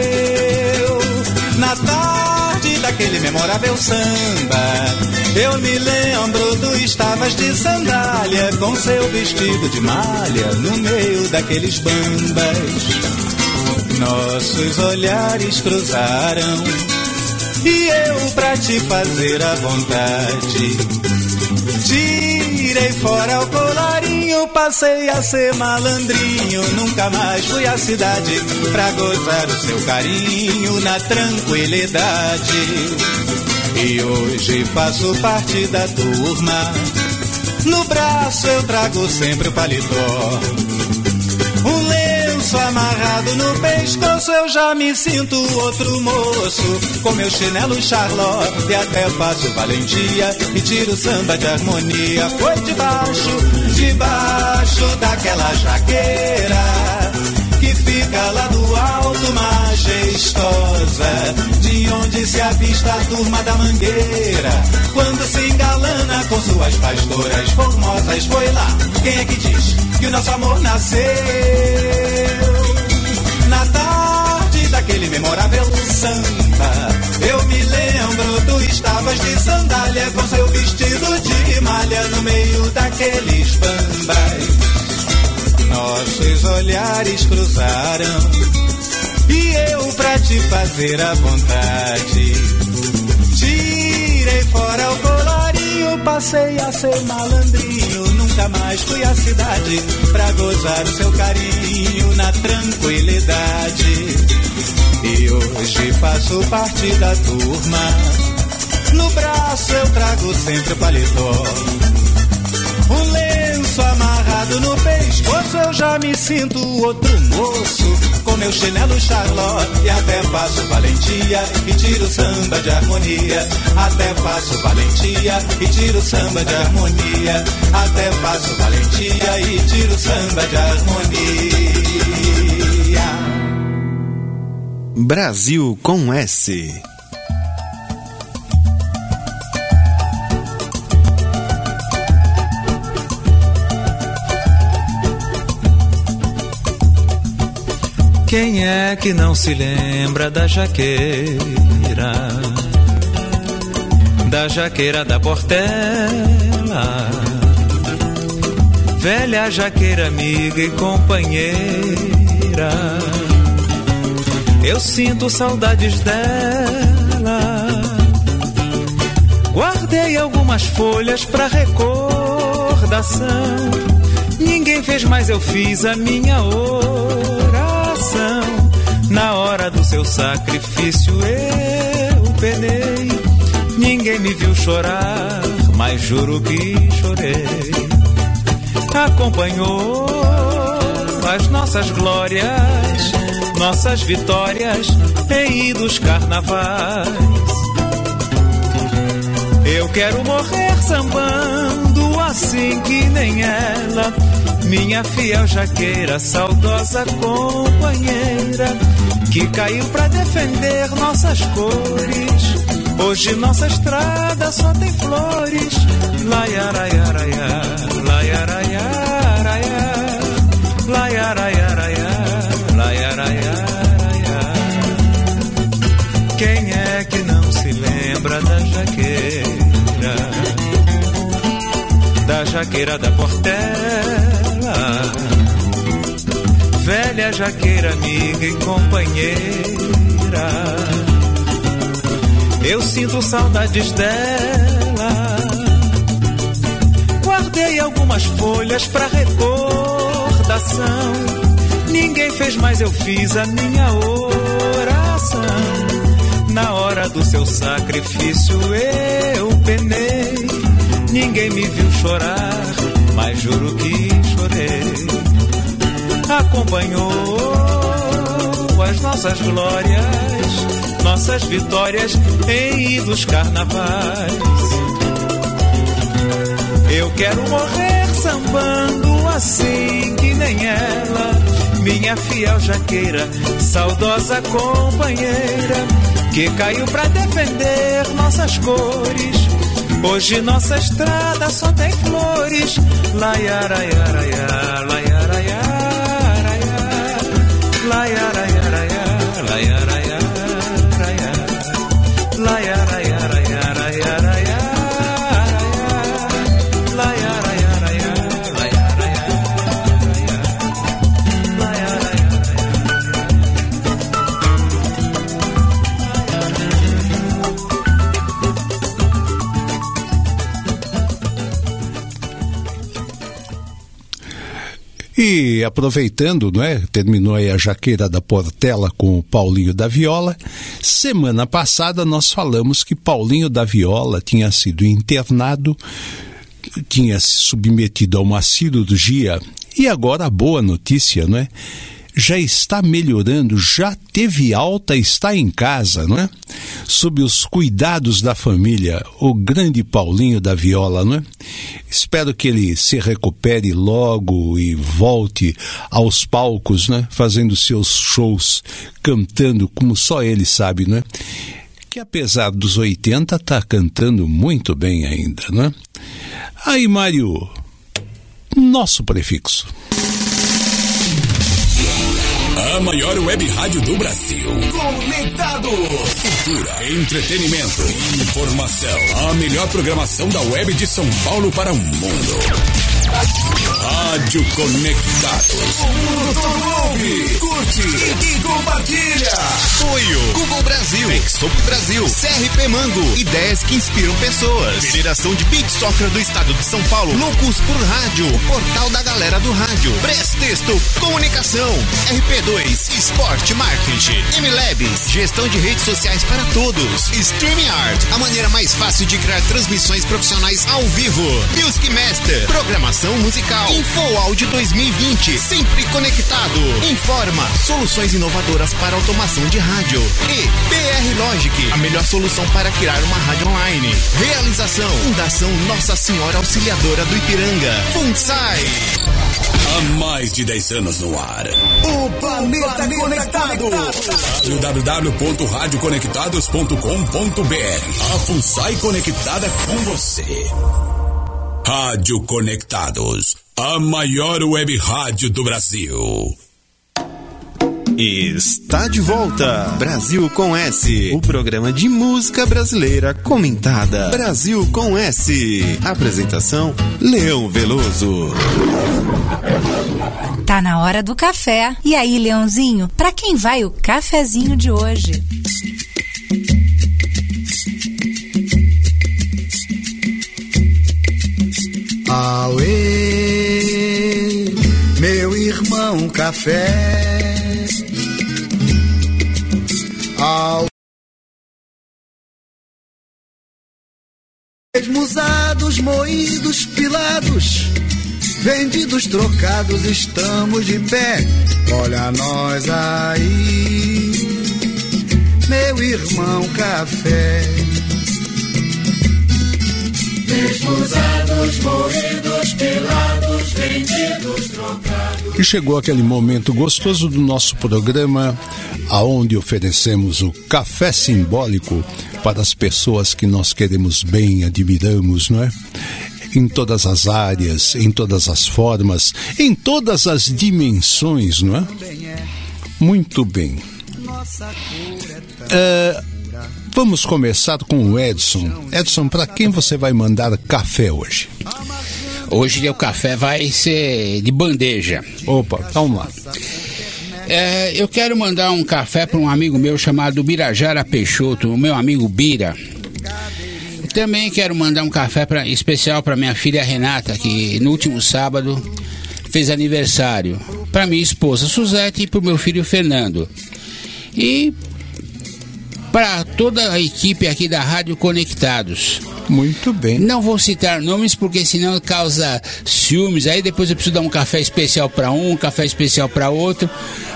Na tarde daquele memorável samba. Eu me lembro, tu estavas de sandália Com seu vestido de malha No meio daqueles bambas. Nossos olhares cruzaram e eu pra te fazer a vontade Tirei fora o colarinho, passei a ser malandrinho. Nunca mais fui à cidade pra gozar o seu carinho na tranquilidade. E hoje faço parte da turma. No braço eu trago sempre o paletó. Um lenço amarrado no pescoço, eu já me sinto outro moço. Com meu chinelo Charlotte, até faço valentia e tiro samba de harmonia. Foi debaixo, debaixo daquela jaqueira que fica lá do alto, majestosa, de onde se avista a turma da mangueira. Quando se engalana com suas pastoras formosas, foi lá. Quem é que diz que o nosso amor nasceu? Na tarde daquele memorável samba, eu me lembro, tu estavas de sandália com seu vestido de malha no meio daqueles bambas. Nossos olhares cruzaram e eu pra te fazer a vontade tirei fora o colarinho, passei a ser malandrinho. Nunca mais fui à cidade pra gozar o seu carinho na tranquilidade. E hoje faço parte da turma. No braço eu trago sempre o paletó. Um amarrado no pescoço, eu já me sinto outro moço. Com meu chinelo Charlotte, e até faço valentia e tiro samba de harmonia. Até faço valentia e tiro samba de harmonia. Até faço valentia e tiro samba de harmonia. Brasil com S. Quem é que não se lembra da jaqueira? Da jaqueira da Portela. Velha jaqueira, amiga e companheira. Eu sinto saudades dela. Guardei algumas folhas pra recordação. Ninguém fez, mas eu fiz a minha oração. Na hora do seu sacrifício eu penei. Ninguém me viu chorar, mas juro que chorei. Acompanhou as nossas glórias, nossas vitórias em idos carnavais. Eu quero morrer sambando assim que nem ela, minha fiel jaqueira, saudosa companheira, que caiu pra defender nossas cores. Hoje nossa estrada só tem flores. Laiaraiaraia, laiaraiaraia. Quem é que não se lembra da jaqueira? Da jaqueira da Portela. Velha jaqueira, amiga e companheira. Eu sinto saudades dela. Guardei algumas folhas pra recordação. Ninguém fez, mas eu fiz a minha oração. Na hora do seu sacrifício eu penei. Ninguém me viu chorar, mas juro que chorei. Acompanhou as nossas glórias, nossas vitórias em idos carnavais. Eu quero morrer sambando assim que nem ela, minha fiel jaqueira, saudosa companheira, que caiu pra defender nossas cores. Hoje nossa estrada só tem flores. Laiaraiaraia, laiaraiaraia, laiaraiaraia, E aproveitando, não é? Terminou aí a jaqueira da Portela com o Paulinho da Viola. Semana passada nós falamos que Paulinho da Viola tinha sido internado, tinha se submetido a uma cirurgia e agora a boa notícia, não é? Já está melhorando, já teve alta, está em casa, não é? Sob os cuidados da família, o grande Paulinho da Viola, não é? Espero que ele se recupere logo e volte aos palcos, né? Fazendo seus shows, cantando como só ele sabe, né? Que apesar dos 80 tá cantando muito bem ainda, né? Aí, Mário, nosso prefixo. A maior web rádio do Brasil. Conectado. Cultura, entretenimento, informação. A melhor programação da web de São Paulo para o mundo. Rádio Conectados. Ouve, curte e compartilha. Apoio Google Brasil, Exop Brasil, CRP Mango, ideias que inspiram pessoas. Federação de Beat Soccer do Estado de São Paulo, Loucos por Rádio, o portal da galera do rádio. Prestexto, comunicação, RP2, esporte, marketing, MLabs, gestão de redes sociais para todos. StreamYard, a maneira mais fácil de criar transmissões profissionais ao vivo. Music Master, programação musical. Info Áudio 2020, sempre conectado. Informa, soluções inovadoras para automação de rádio. E PR Logic, a melhor solução para criar uma rádio online. Realização, Fundação Nossa Senhora Auxiliadora do Ipiranga. FUNSAI. Há mais de 10 anos no ar. O planeta conectado. www.radioconectados.com.br A FUNSAI conectada com você. Rádio Conectados, a maior web rádio do Brasil. Está de volta. Brasil com S. O programa de música brasileira comentada. Brasil com S. Apresentação: Leão Veloso. Tá na hora do café. E aí, Leãozinho, pra quem vai o cafezinho de hoje? Auê, meu irmão café. Ao Esmusados, moídos, pilados, vendidos, trocados, estamos de pé. Olha nós aí, meu irmão café. Esmusados, moídos, pilados, vendidos, trocados. E chegou aquele momento gostoso do nosso programa, aonde oferecemos o café simbólico para as pessoas que nós queremos bem, admiramos, não é? Em todas as áreas, em todas as formas, em todas as dimensões, não é? Muito bem. É, vamos começar com o Edson. Edson, para quem você vai mandar café hoje? Hoje o café vai ser de bandeja. Opa, vamos lá. É, eu quero mandar um café para um amigo meu chamado Birajara Peixoto, o meu amigo Bira. Também quero mandar um café pra, especial para minha filha Renata, que no último sábado fez aniversário. Para minha esposa Suzete e para o meu filho Fernando. E para toda a equipe aqui da Rádio Conectados. Muito bem. Não vou citar nomes porque senão causa ciúmes. Aí depois eu preciso dar um café especial para um, um café especial para outro,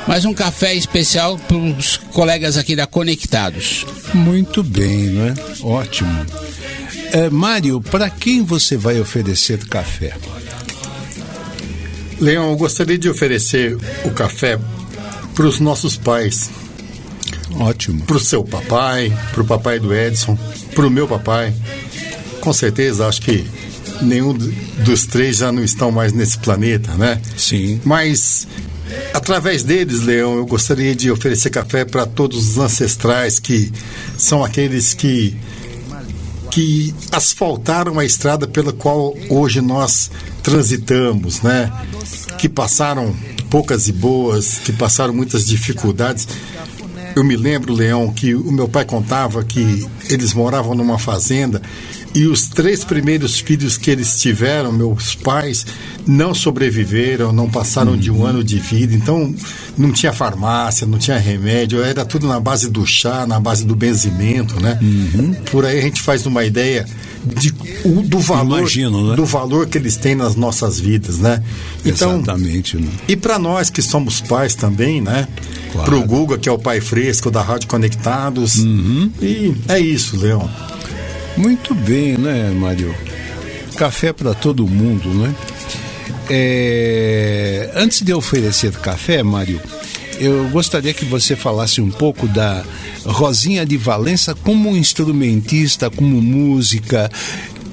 mas um café especial para os colegas aqui da Conectados. Muito bem, não é? Ótimo. É, Mário, para quem você vai oferecer café? Leão, eu gostaria de oferecer o café para os nossos pais. Ótimo. Para o seu papai, para o papai do Edson, para o meu papai. Com certeza, acho que nenhum dos três já não estão mais nesse planeta, né? Sim. Mas através deles, Leão, eu gostaria de oferecer café para todos os ancestrais que são aqueles que que asfaltaram a estrada pela qual hoje nós transitamos, né? Que passaram poucas e boas, que passaram muitas dificuldades. Eu me lembro, Leão, que o meu pai contava que eles moravam numa fazenda e os três primeiros filhos que eles tiveram, meus pais, não sobreviveram, não passaram de um ano de vida. Então, não tinha farmácia, não tinha remédio, era tudo na base do chá, na base do benzimento, né? Por aí a gente faz uma ideia de, o- do valor Imagino, né? do valor que eles têm nas nossas vidas, né? Então, Exatamente. Né? e para nós que somos pais também, né? Claro. Pro Guga, que é o pai fresco da Rádio Conectados. Uhum. E é isso, Leão. Muito bem, né, Mário? Café para todo mundo, né? É, Antes de eu oferecer café, Mário, eu gostaria que você falasse um pouco da Rosinha de Valença como instrumentista, como música,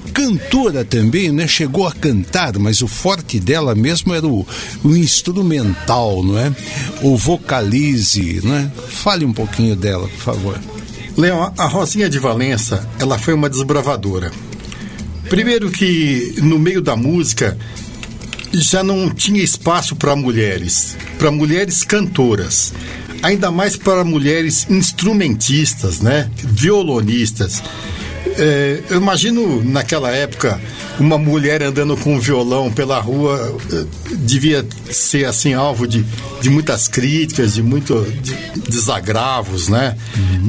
cantora também, né? Chegou a cantar, mas o forte dela mesmo era o, o instrumental, não é? O vocalize, né? Fale um pouquinho dela, por favor. Leão, a- Rosinha de Valença, ela foi uma desbravadora. Primeiro que no meio da música já não tinha espaço para mulheres, para mulheres cantoras, ainda mais para mulheres instrumentistas, né? Violonistas. É, eu imagino naquela época uma mulher andando com um violão pela rua eh, devia ser assim alvo de, de muitas críticas, de muito de desagravos, né?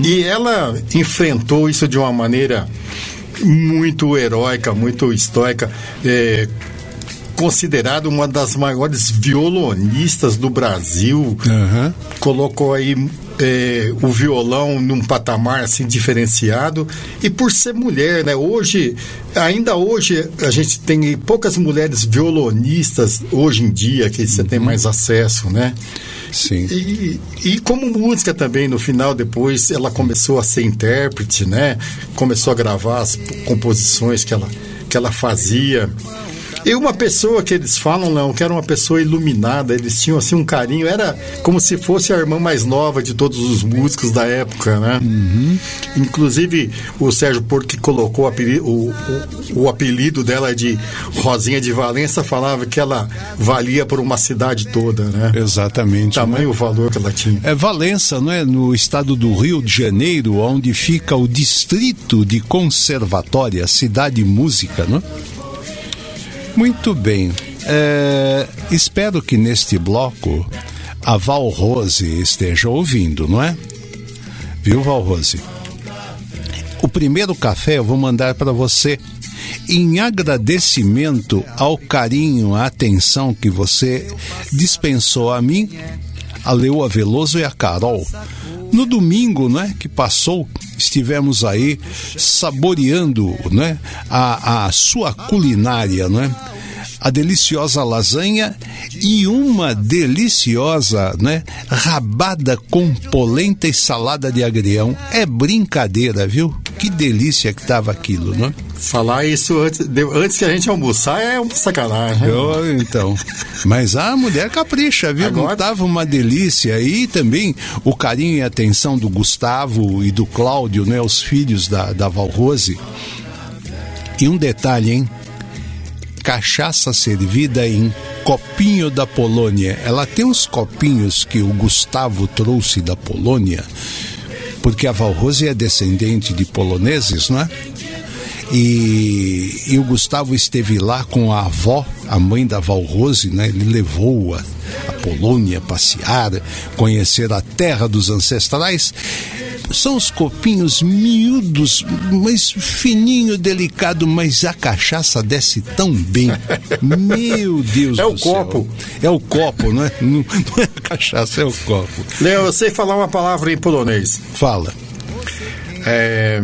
E ela enfrentou isso de uma maneira muito heróica, muito estoica. É, considerada uma das maiores violonistas do Brasil. Colocou aí é, o violão num patamar assim diferenciado e por ser mulher, né? Hoje, ainda hoje a gente tem poucas mulheres violonistas hoje em dia que você tem mais acesso, né? Sim. E, e como música também, no final, depois, ela começou a ser intérprete, né? Começou a gravar as composições que ela, que ela fazia. E uma pessoa que eles falam, não, que era uma pessoa iluminada, eles tinham assim um carinho, era como se fosse a irmã mais nova de todos os músicos da época, né? Inclusive o Sérgio Porto que colocou o apelido, o, o- o apelido dela de Rosinha de Valença falava que ela valia por uma cidade toda, né? Exatamente. Tamanho o valor que ela tinha. É Valença, não é? No estado do Rio de Janeiro, onde fica o distrito de Conservatória, cidade música, não? Muito bem. É, espero que neste bloco a Val Rose esteja ouvindo, não é? Viu, Val Rose? O primeiro café eu vou mandar para você em agradecimento ao carinho, à atenção que você dispensou a mim, a Leoa Veloso e a Carol. No domingo, né, que passou, estivemos aí saboreando, né, a, a sua culinária, né? A deliciosa lasanha e uma deliciosa, né, rabada com polenta e salada de agrião. É brincadeira, viu? Que delícia que tava aquilo, né? Falar isso antes, de- antes que a gente almoçar é uma sacanagem. Eu, então. Mas a mulher capricha, viu? Não tava uma delícia. E também o carinho e atenção do Gustavo e do Cláudio, né? Os filhos da, da Valrose. E um detalhe, hein? Cachaça servida em copinho da Polônia. Ela tem uns copinhos que o Gustavo trouxe da Polônia, porque a Valrose é descendente de poloneses, não é? E, e o Gustavo esteve lá com a avó, a mãe da Valrose, né? Ele levou-a a Polônia passear, conhecer a terra dos ancestrais. São os copinhos miúdos, mas fininho, delicado, mas a cachaça desce tão bem. Meu Deus É do o céu. copo. É o copo, não é? Não, não é a cachaça, é o copo. Léo, eu sei falar uma palavra em polonês. Fala. É.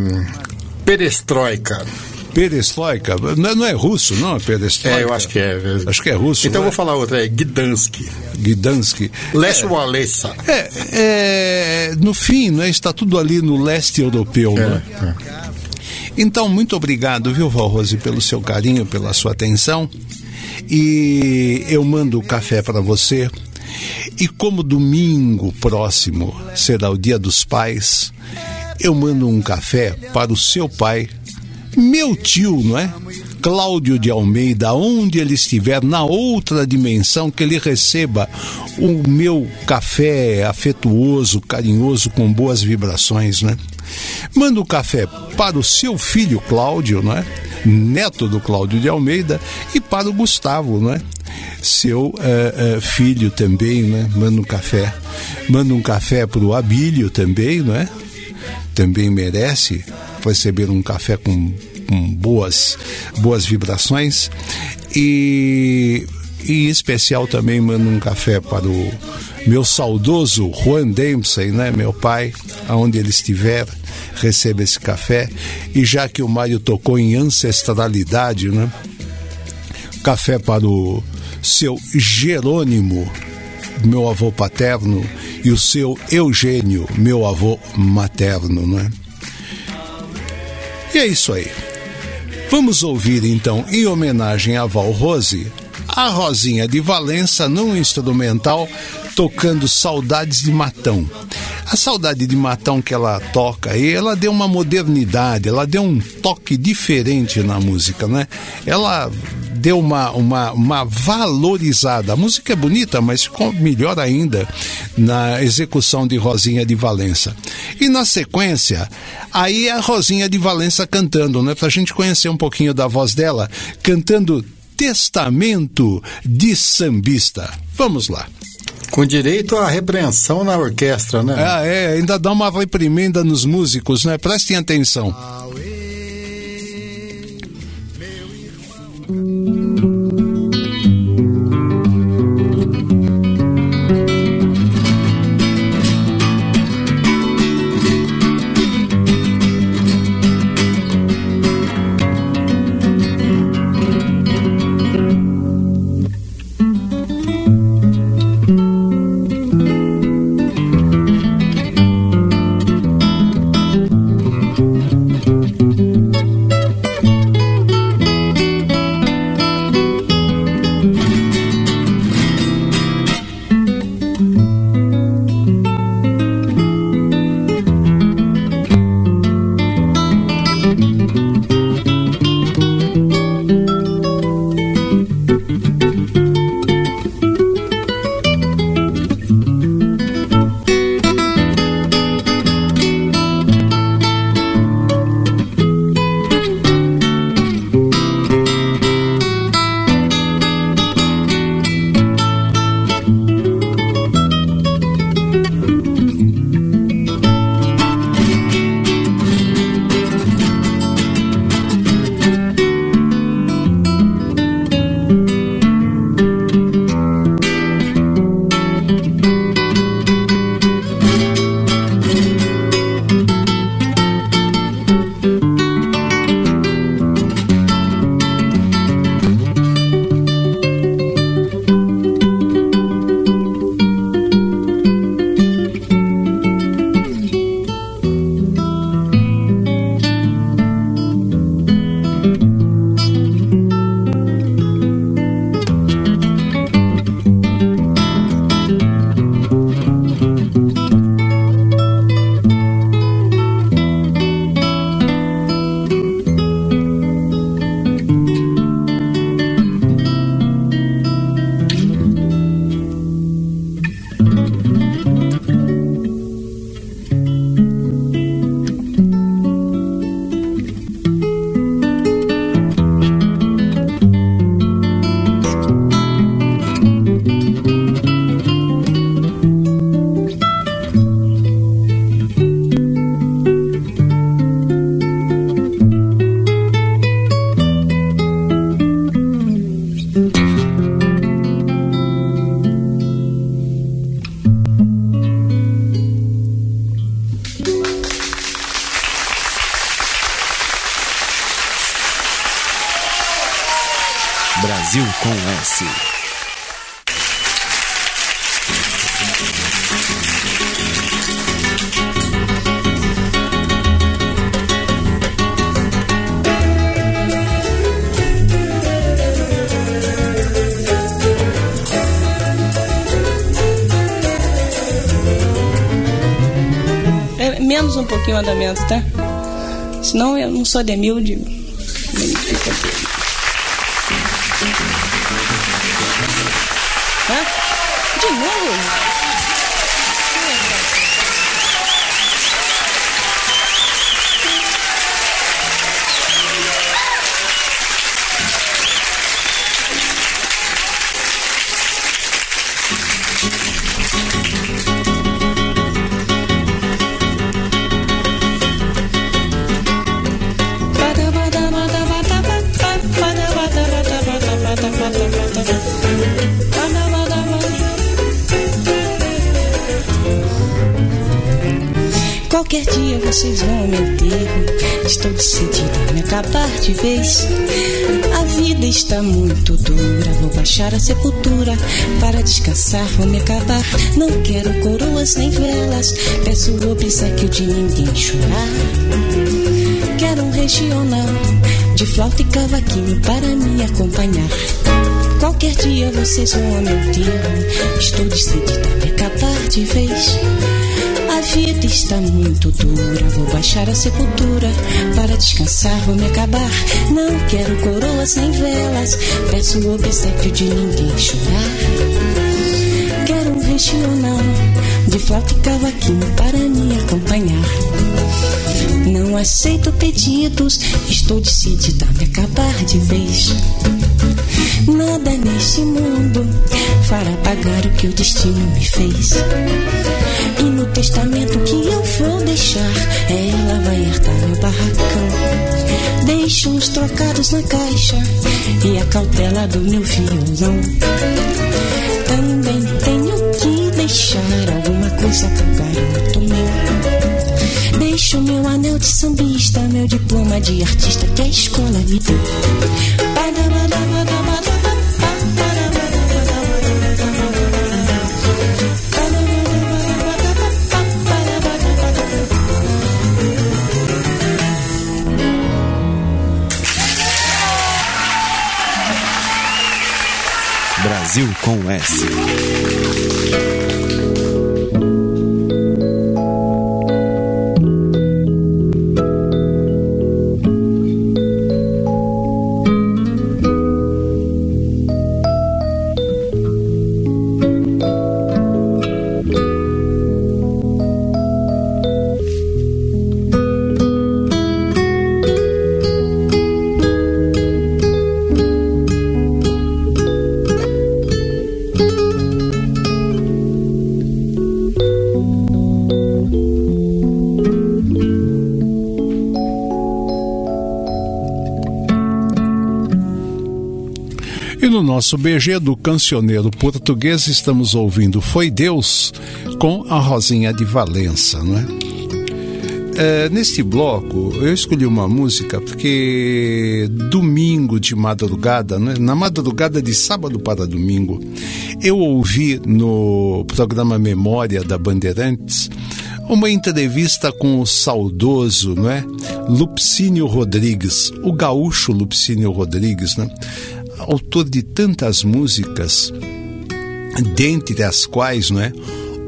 Perestroika. Perestroika? Não é, não é russo, não? Perestroika? É, eu acho que é. Acho que é russo. Então eu vou falar outra, é Gdansk. Gdansk. Leste Walesa. É, é, no fim, né, está tudo ali no leste europeu. né? Então, muito obrigado, viu, Valrose, pelo seu carinho, pela sua atenção. E eu mando o café para você. E como domingo próximo será o Dia dos Pais, eu mando um café para o seu pai, meu tio, não é? Cláudio de Almeida, onde ele estiver, na outra dimensão, que ele receba o meu café afetuoso, carinhoso, com boas vibrações, né? Manda o café para o seu filho Cláudio, não é? Neto do Cláudio de Almeida, e para o Gustavo, não é? Seu eh, eh, filho também, né? Manda um café. Manda um café para o Abílio também, não é? Também merece receber um café com, com boas, boas vibrações. E, e em especial também mando um café para o meu saudoso Juan Dempsey, né, meu pai, aonde ele estiver, receba esse café. E já que o Mário tocou em ancestralidade, né, café para o seu Jerônimo, meu avô paterno, e o seu Eugênio, meu avô materno, não é? E é isso aí. Vamos ouvir então, em homenagem a Val Rose, a Rosinha de Valença num instrumental tocando Saudades de Matão. A saudade de Matão que ela toca aí, ela deu uma modernidade, ela deu um toque diferente na música, né? Ela deu uma, uma, uma valorizada. A música é bonita, mas ficou melhor ainda na execução de Rosinha de Valença. E na sequência, aí a Rosinha de Valença cantando, né? Pra gente conhecer um pouquinho da voz dela, cantando Testamento de Sambista. Vamos lá. Com direito à repreensão na orquestra, né? Ah, é, ainda dá uma reprimenda nos músicos, né? Prestem atenção. Brasil menos um pouquinho o andamento, tá? Senão eu não sou demilde. não fica bem. De vez. A vida está muito dura. Vou baixar a sepultura para descansar. Vou me acabar. Não quero coroas nem velas. Peço o obsequio de ninguém chorar. Quero um regional de flauta e cavaquinho para me acompanhar. Qualquer dia vocês vão ao meu enterro. Estou decidida a me acabar de vez. Vida está muito dura. Vou baixar a sepultura para descansar. Vou me acabar. Não quero coroas nem velas. Peço o obsequio de ninguém chorar. Quero um regional de flauta e cavaquinho para me acompanhar. Não aceito pedidos. Estou decidida a me acabar de vez. Nada neste mundo fará pagar o que o destino me fez. E no testamento que eu vou deixar, ela vai herdar meu barracão. Deixo uns trocados na caixa e a cautela do meu violão. Também tenho que deixar alguma coisa pro garoto meu. Deixo meu anel de sambista, meu diploma de artista que a escola me deu. Brasil com S. nosso BG do cancioneiro português estamos ouvindo Foi Deus com a Rosinha de Valença, não é? É, neste bloco eu escolhi uma música porque domingo de madrugada, né? na madrugada de sábado para domingo, eu ouvi no programa Memória da Bandeirantes uma entrevista com o saudoso, não é? Lupcínio Rodrigues, o gaúcho Lupcínio Rodrigues, né? Autor de tantas músicas, dentre as quais, não é?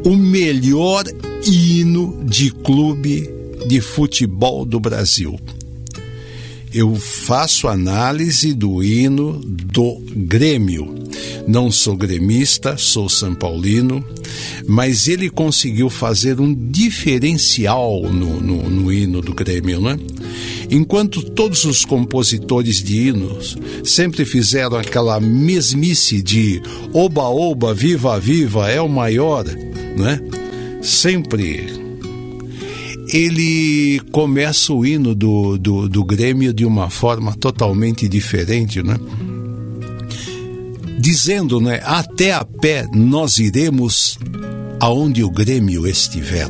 O melhor hino de clube de futebol do Brasil. Eu faço análise do hino do Grêmio. Não sou gremista, sou São Paulino, mas ele conseguiu fazer um diferencial no, no, no hino do Grêmio, não é? Enquanto todos os compositores de hinos sempre fizeram aquela mesmice de oba, oba, viva, viva, é o maior, né? Sempre ele começa o hino do, do, do Grêmio de uma forma totalmente diferente, né? Dizendo, né? Até a pé nós iremos aonde o Grêmio estiver.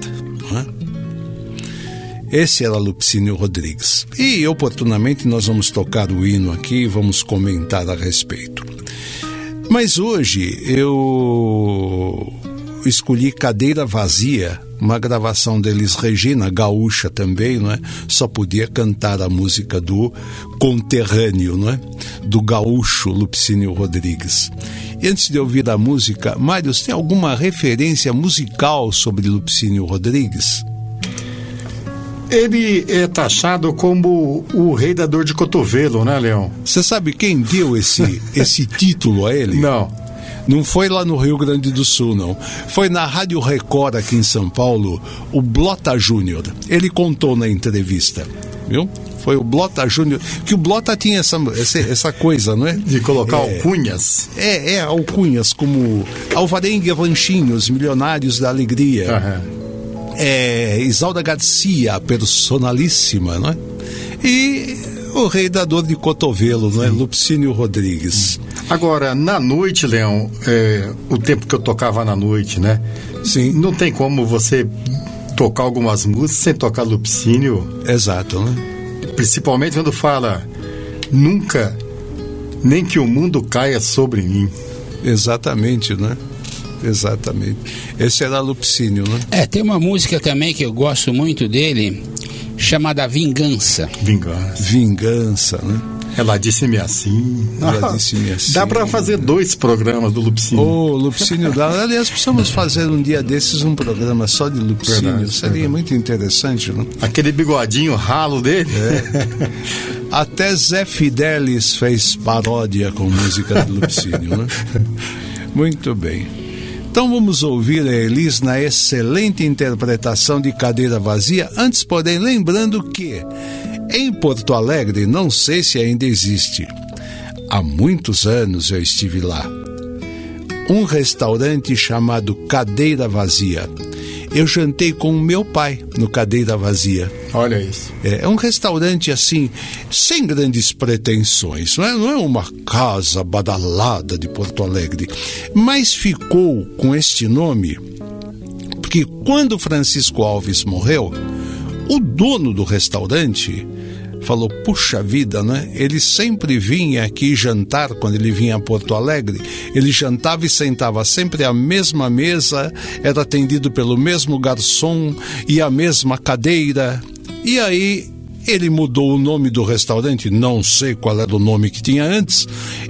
Esse era Lupicínio Rodrigues. E oportunamente nós vamos tocar o hino aqui e vamos comentar a respeito. Mas hoje eu escolhi Cadeira Vazia, uma gravação deles Regina, gaúcha também, não é? Só podia cantar a música do conterrâneo, não é? Do gaúcho Lupicínio Rodrigues. E antes de ouvir a música, Mários, tem alguma referência musical sobre Lupicínio Rodrigues? Ele é taxado como o rei da dor de cotovelo, né, Leão? Você sabe quem deu esse, esse título a ele? Não. Não foi lá no Rio Grande do Sul, não. Foi na Rádio Record aqui em São Paulo, o Blota Júnior. Ele contou na entrevista, viu? Foi o Blota Júnior, que o Blota tinha essa, essa, essa coisa, não é? De colocar É. alcunhas. É, é, alcunhas como Alvarengue Ranchinhos, Milionários da Alegria. É, Isalda Garcia, personalíssima, não é? E o rei da dor de cotovelo, não é? Lupicínio Rodrigues. Agora, na noite, Leão, é, o tempo que eu tocava na noite, né? Sim. Não tem como você tocar algumas músicas sem tocar Lupicínio. Exato, né? Principalmente quando fala nunca, nem que o mundo caia sobre mim. Exatamente, né? Exatamente. Esse era Lupicínio, né? É, tem uma música também que eu gosto muito dele, chamada Vingança. Vingança. Vingança, né? Ela disse-me assim. Ela disse-me assim. Dá pra fazer dois programas do Lupicínio. Ô, Lupicínio dá. Aliás, precisamos fazer um dia desses um programa só de Lupicínio. Verdade, Seria verdade. muito interessante, né? Aquele bigodinho ralo dele. É. Até Zé Fidelis fez paródia com música de Lupicínio, né? Muito bem. Então vamos ouvir a Elis na excelente interpretação de Cadeira Vazia. Antes, porém, lembrando que em Porto Alegre, não sei se ainda existe, há muitos anos eu estive lá. Um restaurante chamado Cadeira Vazia. Eu jantei com o meu pai no Cadeira Vazia. Olha isso. É, é um restaurante assim, sem grandes pretensões, não é, não é uma casa badalada de Porto Alegre, mas ficou com este nome porque quando Francisco Alves morreu, o dono do restaurante falou: puxa vida, né? Ele sempre vinha aqui jantar quando ele vinha a Porto Alegre. Ele jantava e sentava sempre à mesma mesa, era atendido pelo mesmo garçom e a mesma cadeira. E aí ele mudou o nome do restaurante, não sei qual era o nome que tinha antes,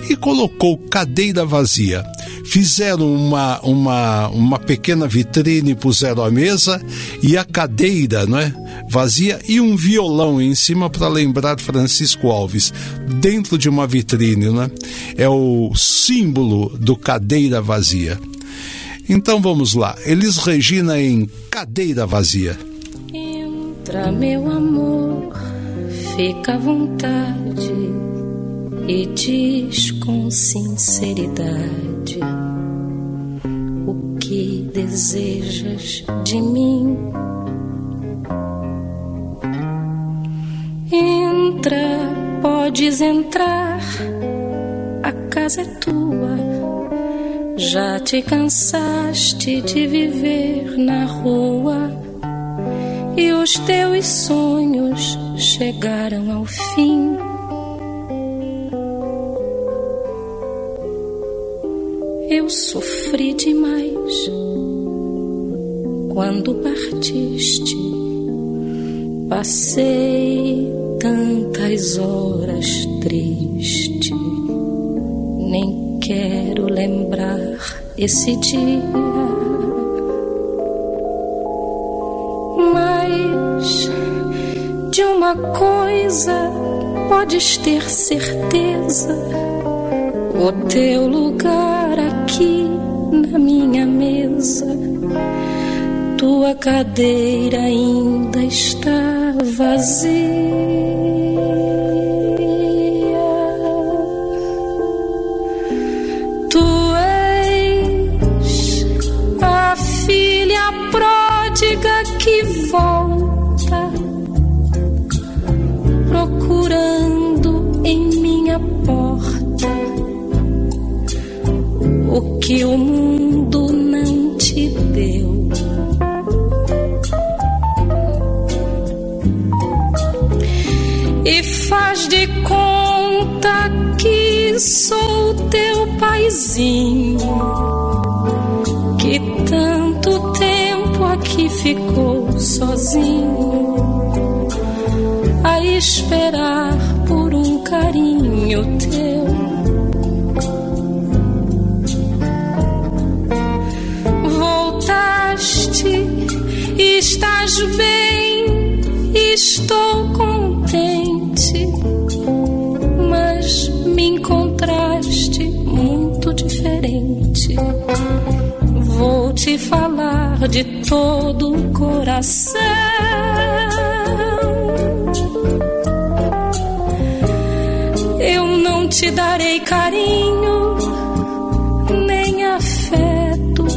e colocou cadeira vazia. Fizeram uma, uma, uma pequena vitrine, puseram a mesa e a cadeira, não é? Vazia e um violão em cima para lembrar Francisco Alves, dentro de uma vitrine, não é? É o símbolo do cadeira vazia. Então vamos lá, Elis Regina em Cadeira Vazia. Entra, meu amor, fica à vontade e diz com sinceridade o que desejas de mim. Entra, podes entrar, a casa é tua. Já te cansaste de viver na rua e os teus sonhos chegaram ao fim. Eu sofri demais quando partiste. Passei tantas horas triste, nem quero lembrar esse dia. Mas de uma coisa podes ter certeza: o teu lugar aqui na minha mesa, tua cadeira ainda está vazia. Tu és a filha pródiga que volta, porta. O que o mundo não te deu. E faz de conta que sou teu paizinho. Que tanto tempo aqui ficou sozinho a esperar carinho teu. Voltaste, estás bem, estou contente, mas me encontraste muito diferente. Vou te falar de todo o coração. Te darei carinho nem afeto,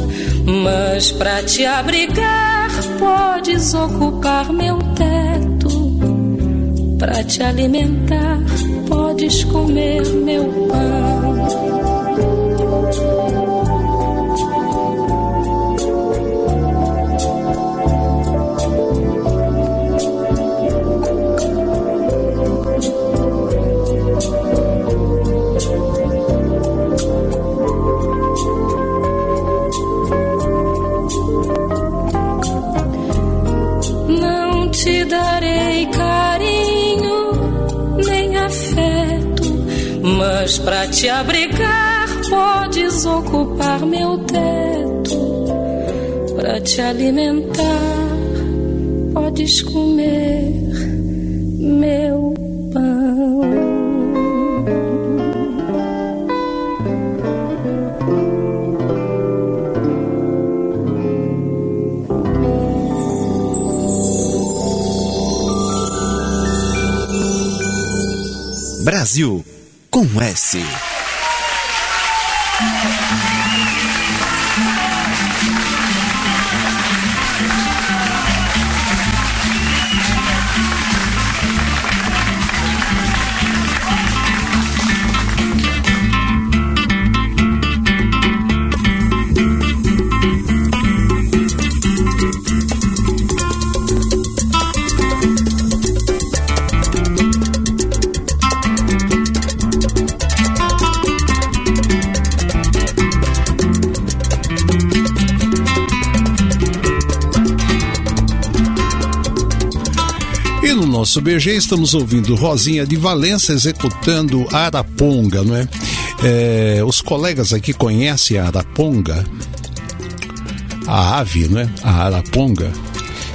mas pra te abrigar podes ocupar meu teto. Pra te alimentar podes comer meu pão. Mas pra te abrigar podes ocupar meu teto. Pra te alimentar podes comer meu pão. Brasil com S. nosso BG estamos ouvindo Rosinha de Valença executando Araponga, não é? É, os colegas aqui conhecem a Araponga? A ave, não é? A Araponga.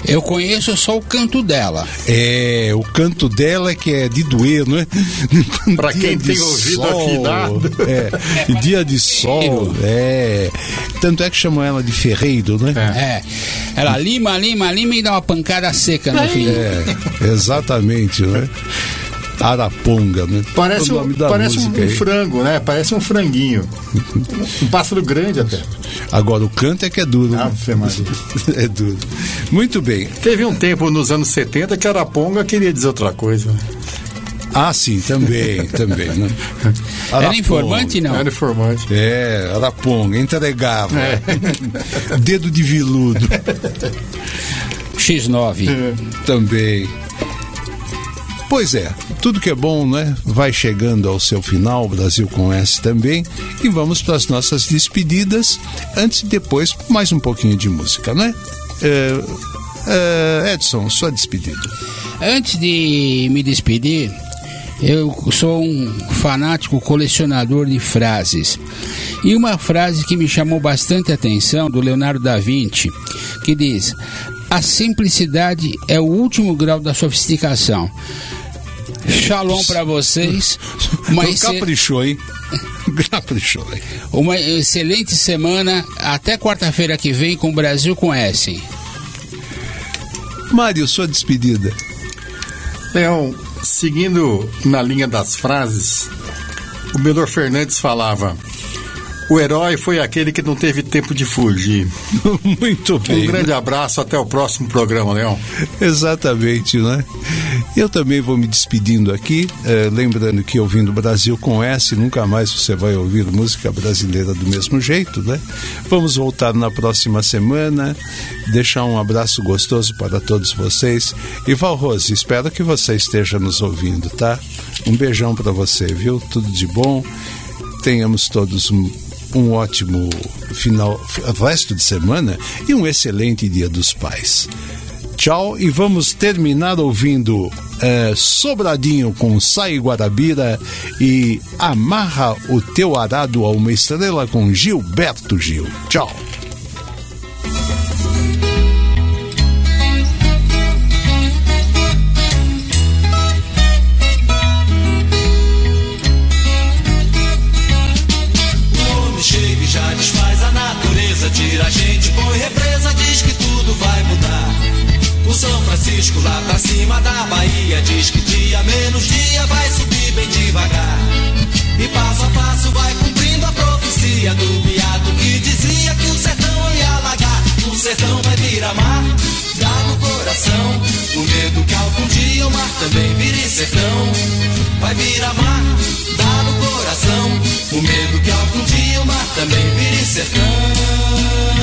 Eu conheço só o canto dela. É, o canto dela é que é de doer, não é? Pra quem tem ouvido sol, afinado. É, dia de sol, é. Tanto é que chamam ela de ferreiro, né? É. Ela lima, lima, lima e dá uma pancada seca no fim. É, exatamente, né? Araponga, né? Parece, o um, nome da parece um, aí. frango, né? Parece um franguinho. Um pássaro grande até. Agora o canto é que é duro. né? Ave Maria. é duro. Muito bem. Teve um tempo nos anos 70 que Araponga queria dizer outra coisa. Ah, sim, também, também, né? Era Araponga. informante, não? Era informante. É, Araponga, entregava. É. Dedo de viludo. X9. Também. Pois é, tudo que é bom, né? Vai chegando ao seu final, Brasil com S também. E vamos para as nossas despedidas. Antes e depois, mais um pouquinho de música, né? É, é, Edson, sua despedida. Antes de me despedir, eu sou um fanático colecionador de frases. E uma frase que me chamou bastante atenção do Leonardo da Vinci, que diz: "A simplicidade é o último grau da sofisticação". Shalom para vocês. Uma, excel- caprichou, hein? Caprichou, hein? uma excelente semana. Até quarta-feira que vem com o Brasil com S. Mário, sua despedida. Leão, seguindo na linha das frases, o Melhor Fernandes falava: O herói foi aquele que não teve tempo de fugir. Muito bem. Um grande abraço, até o próximo programa, Leão. Exatamente, né? Eu também vou me despedindo aqui, eh, lembrando que ouvindo Brasil com S, nunca mais você vai ouvir música brasileira do mesmo jeito, né? Vamos voltar na próxima semana, deixar um abraço gostoso para todos vocês. E Val Rose, espero que você esteja nos ouvindo, tá? Um beijão para você, viu? Tudo de bom. Tenhamos todos um, um ótimo final, resto de semana e um excelente Dia dos Pais. Tchau e vamos terminar ouvindo eh, Sobradinho com Sai Guarabira e Amarra o Teu Arado a uma Estrela com Gilberto Gil. Tchau. Sertão vai virar mar, dá no coração. O medo que algum dia o mar também vire sertão. Vai virar mar, dá no coração. O medo que algum dia o mar também vire sertão.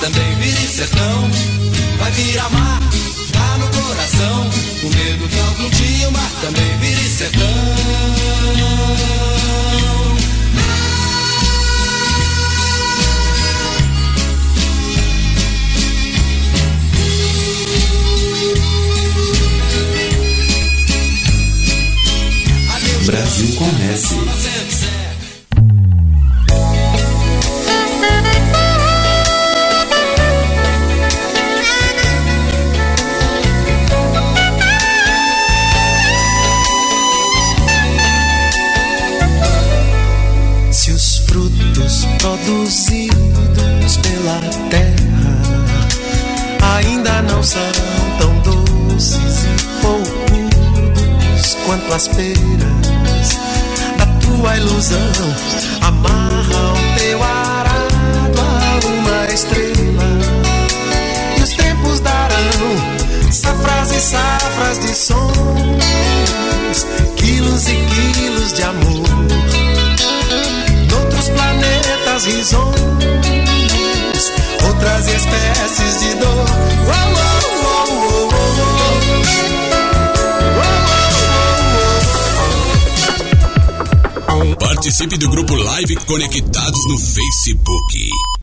Também vire sertão. Vai virar mar, dá no coração. O medo que algum dia o mar também vire sertão. Brasil com poucos quanto as peras, a tua ilusão. Amarra o teu arado a uma estrela e os tempos darão safras e safras de sons, quilos e quilos de amor. Noutros planetas risonhos, outras espécies de dor. Uou, uou, Participe do grupo Live Conectados no Facebook.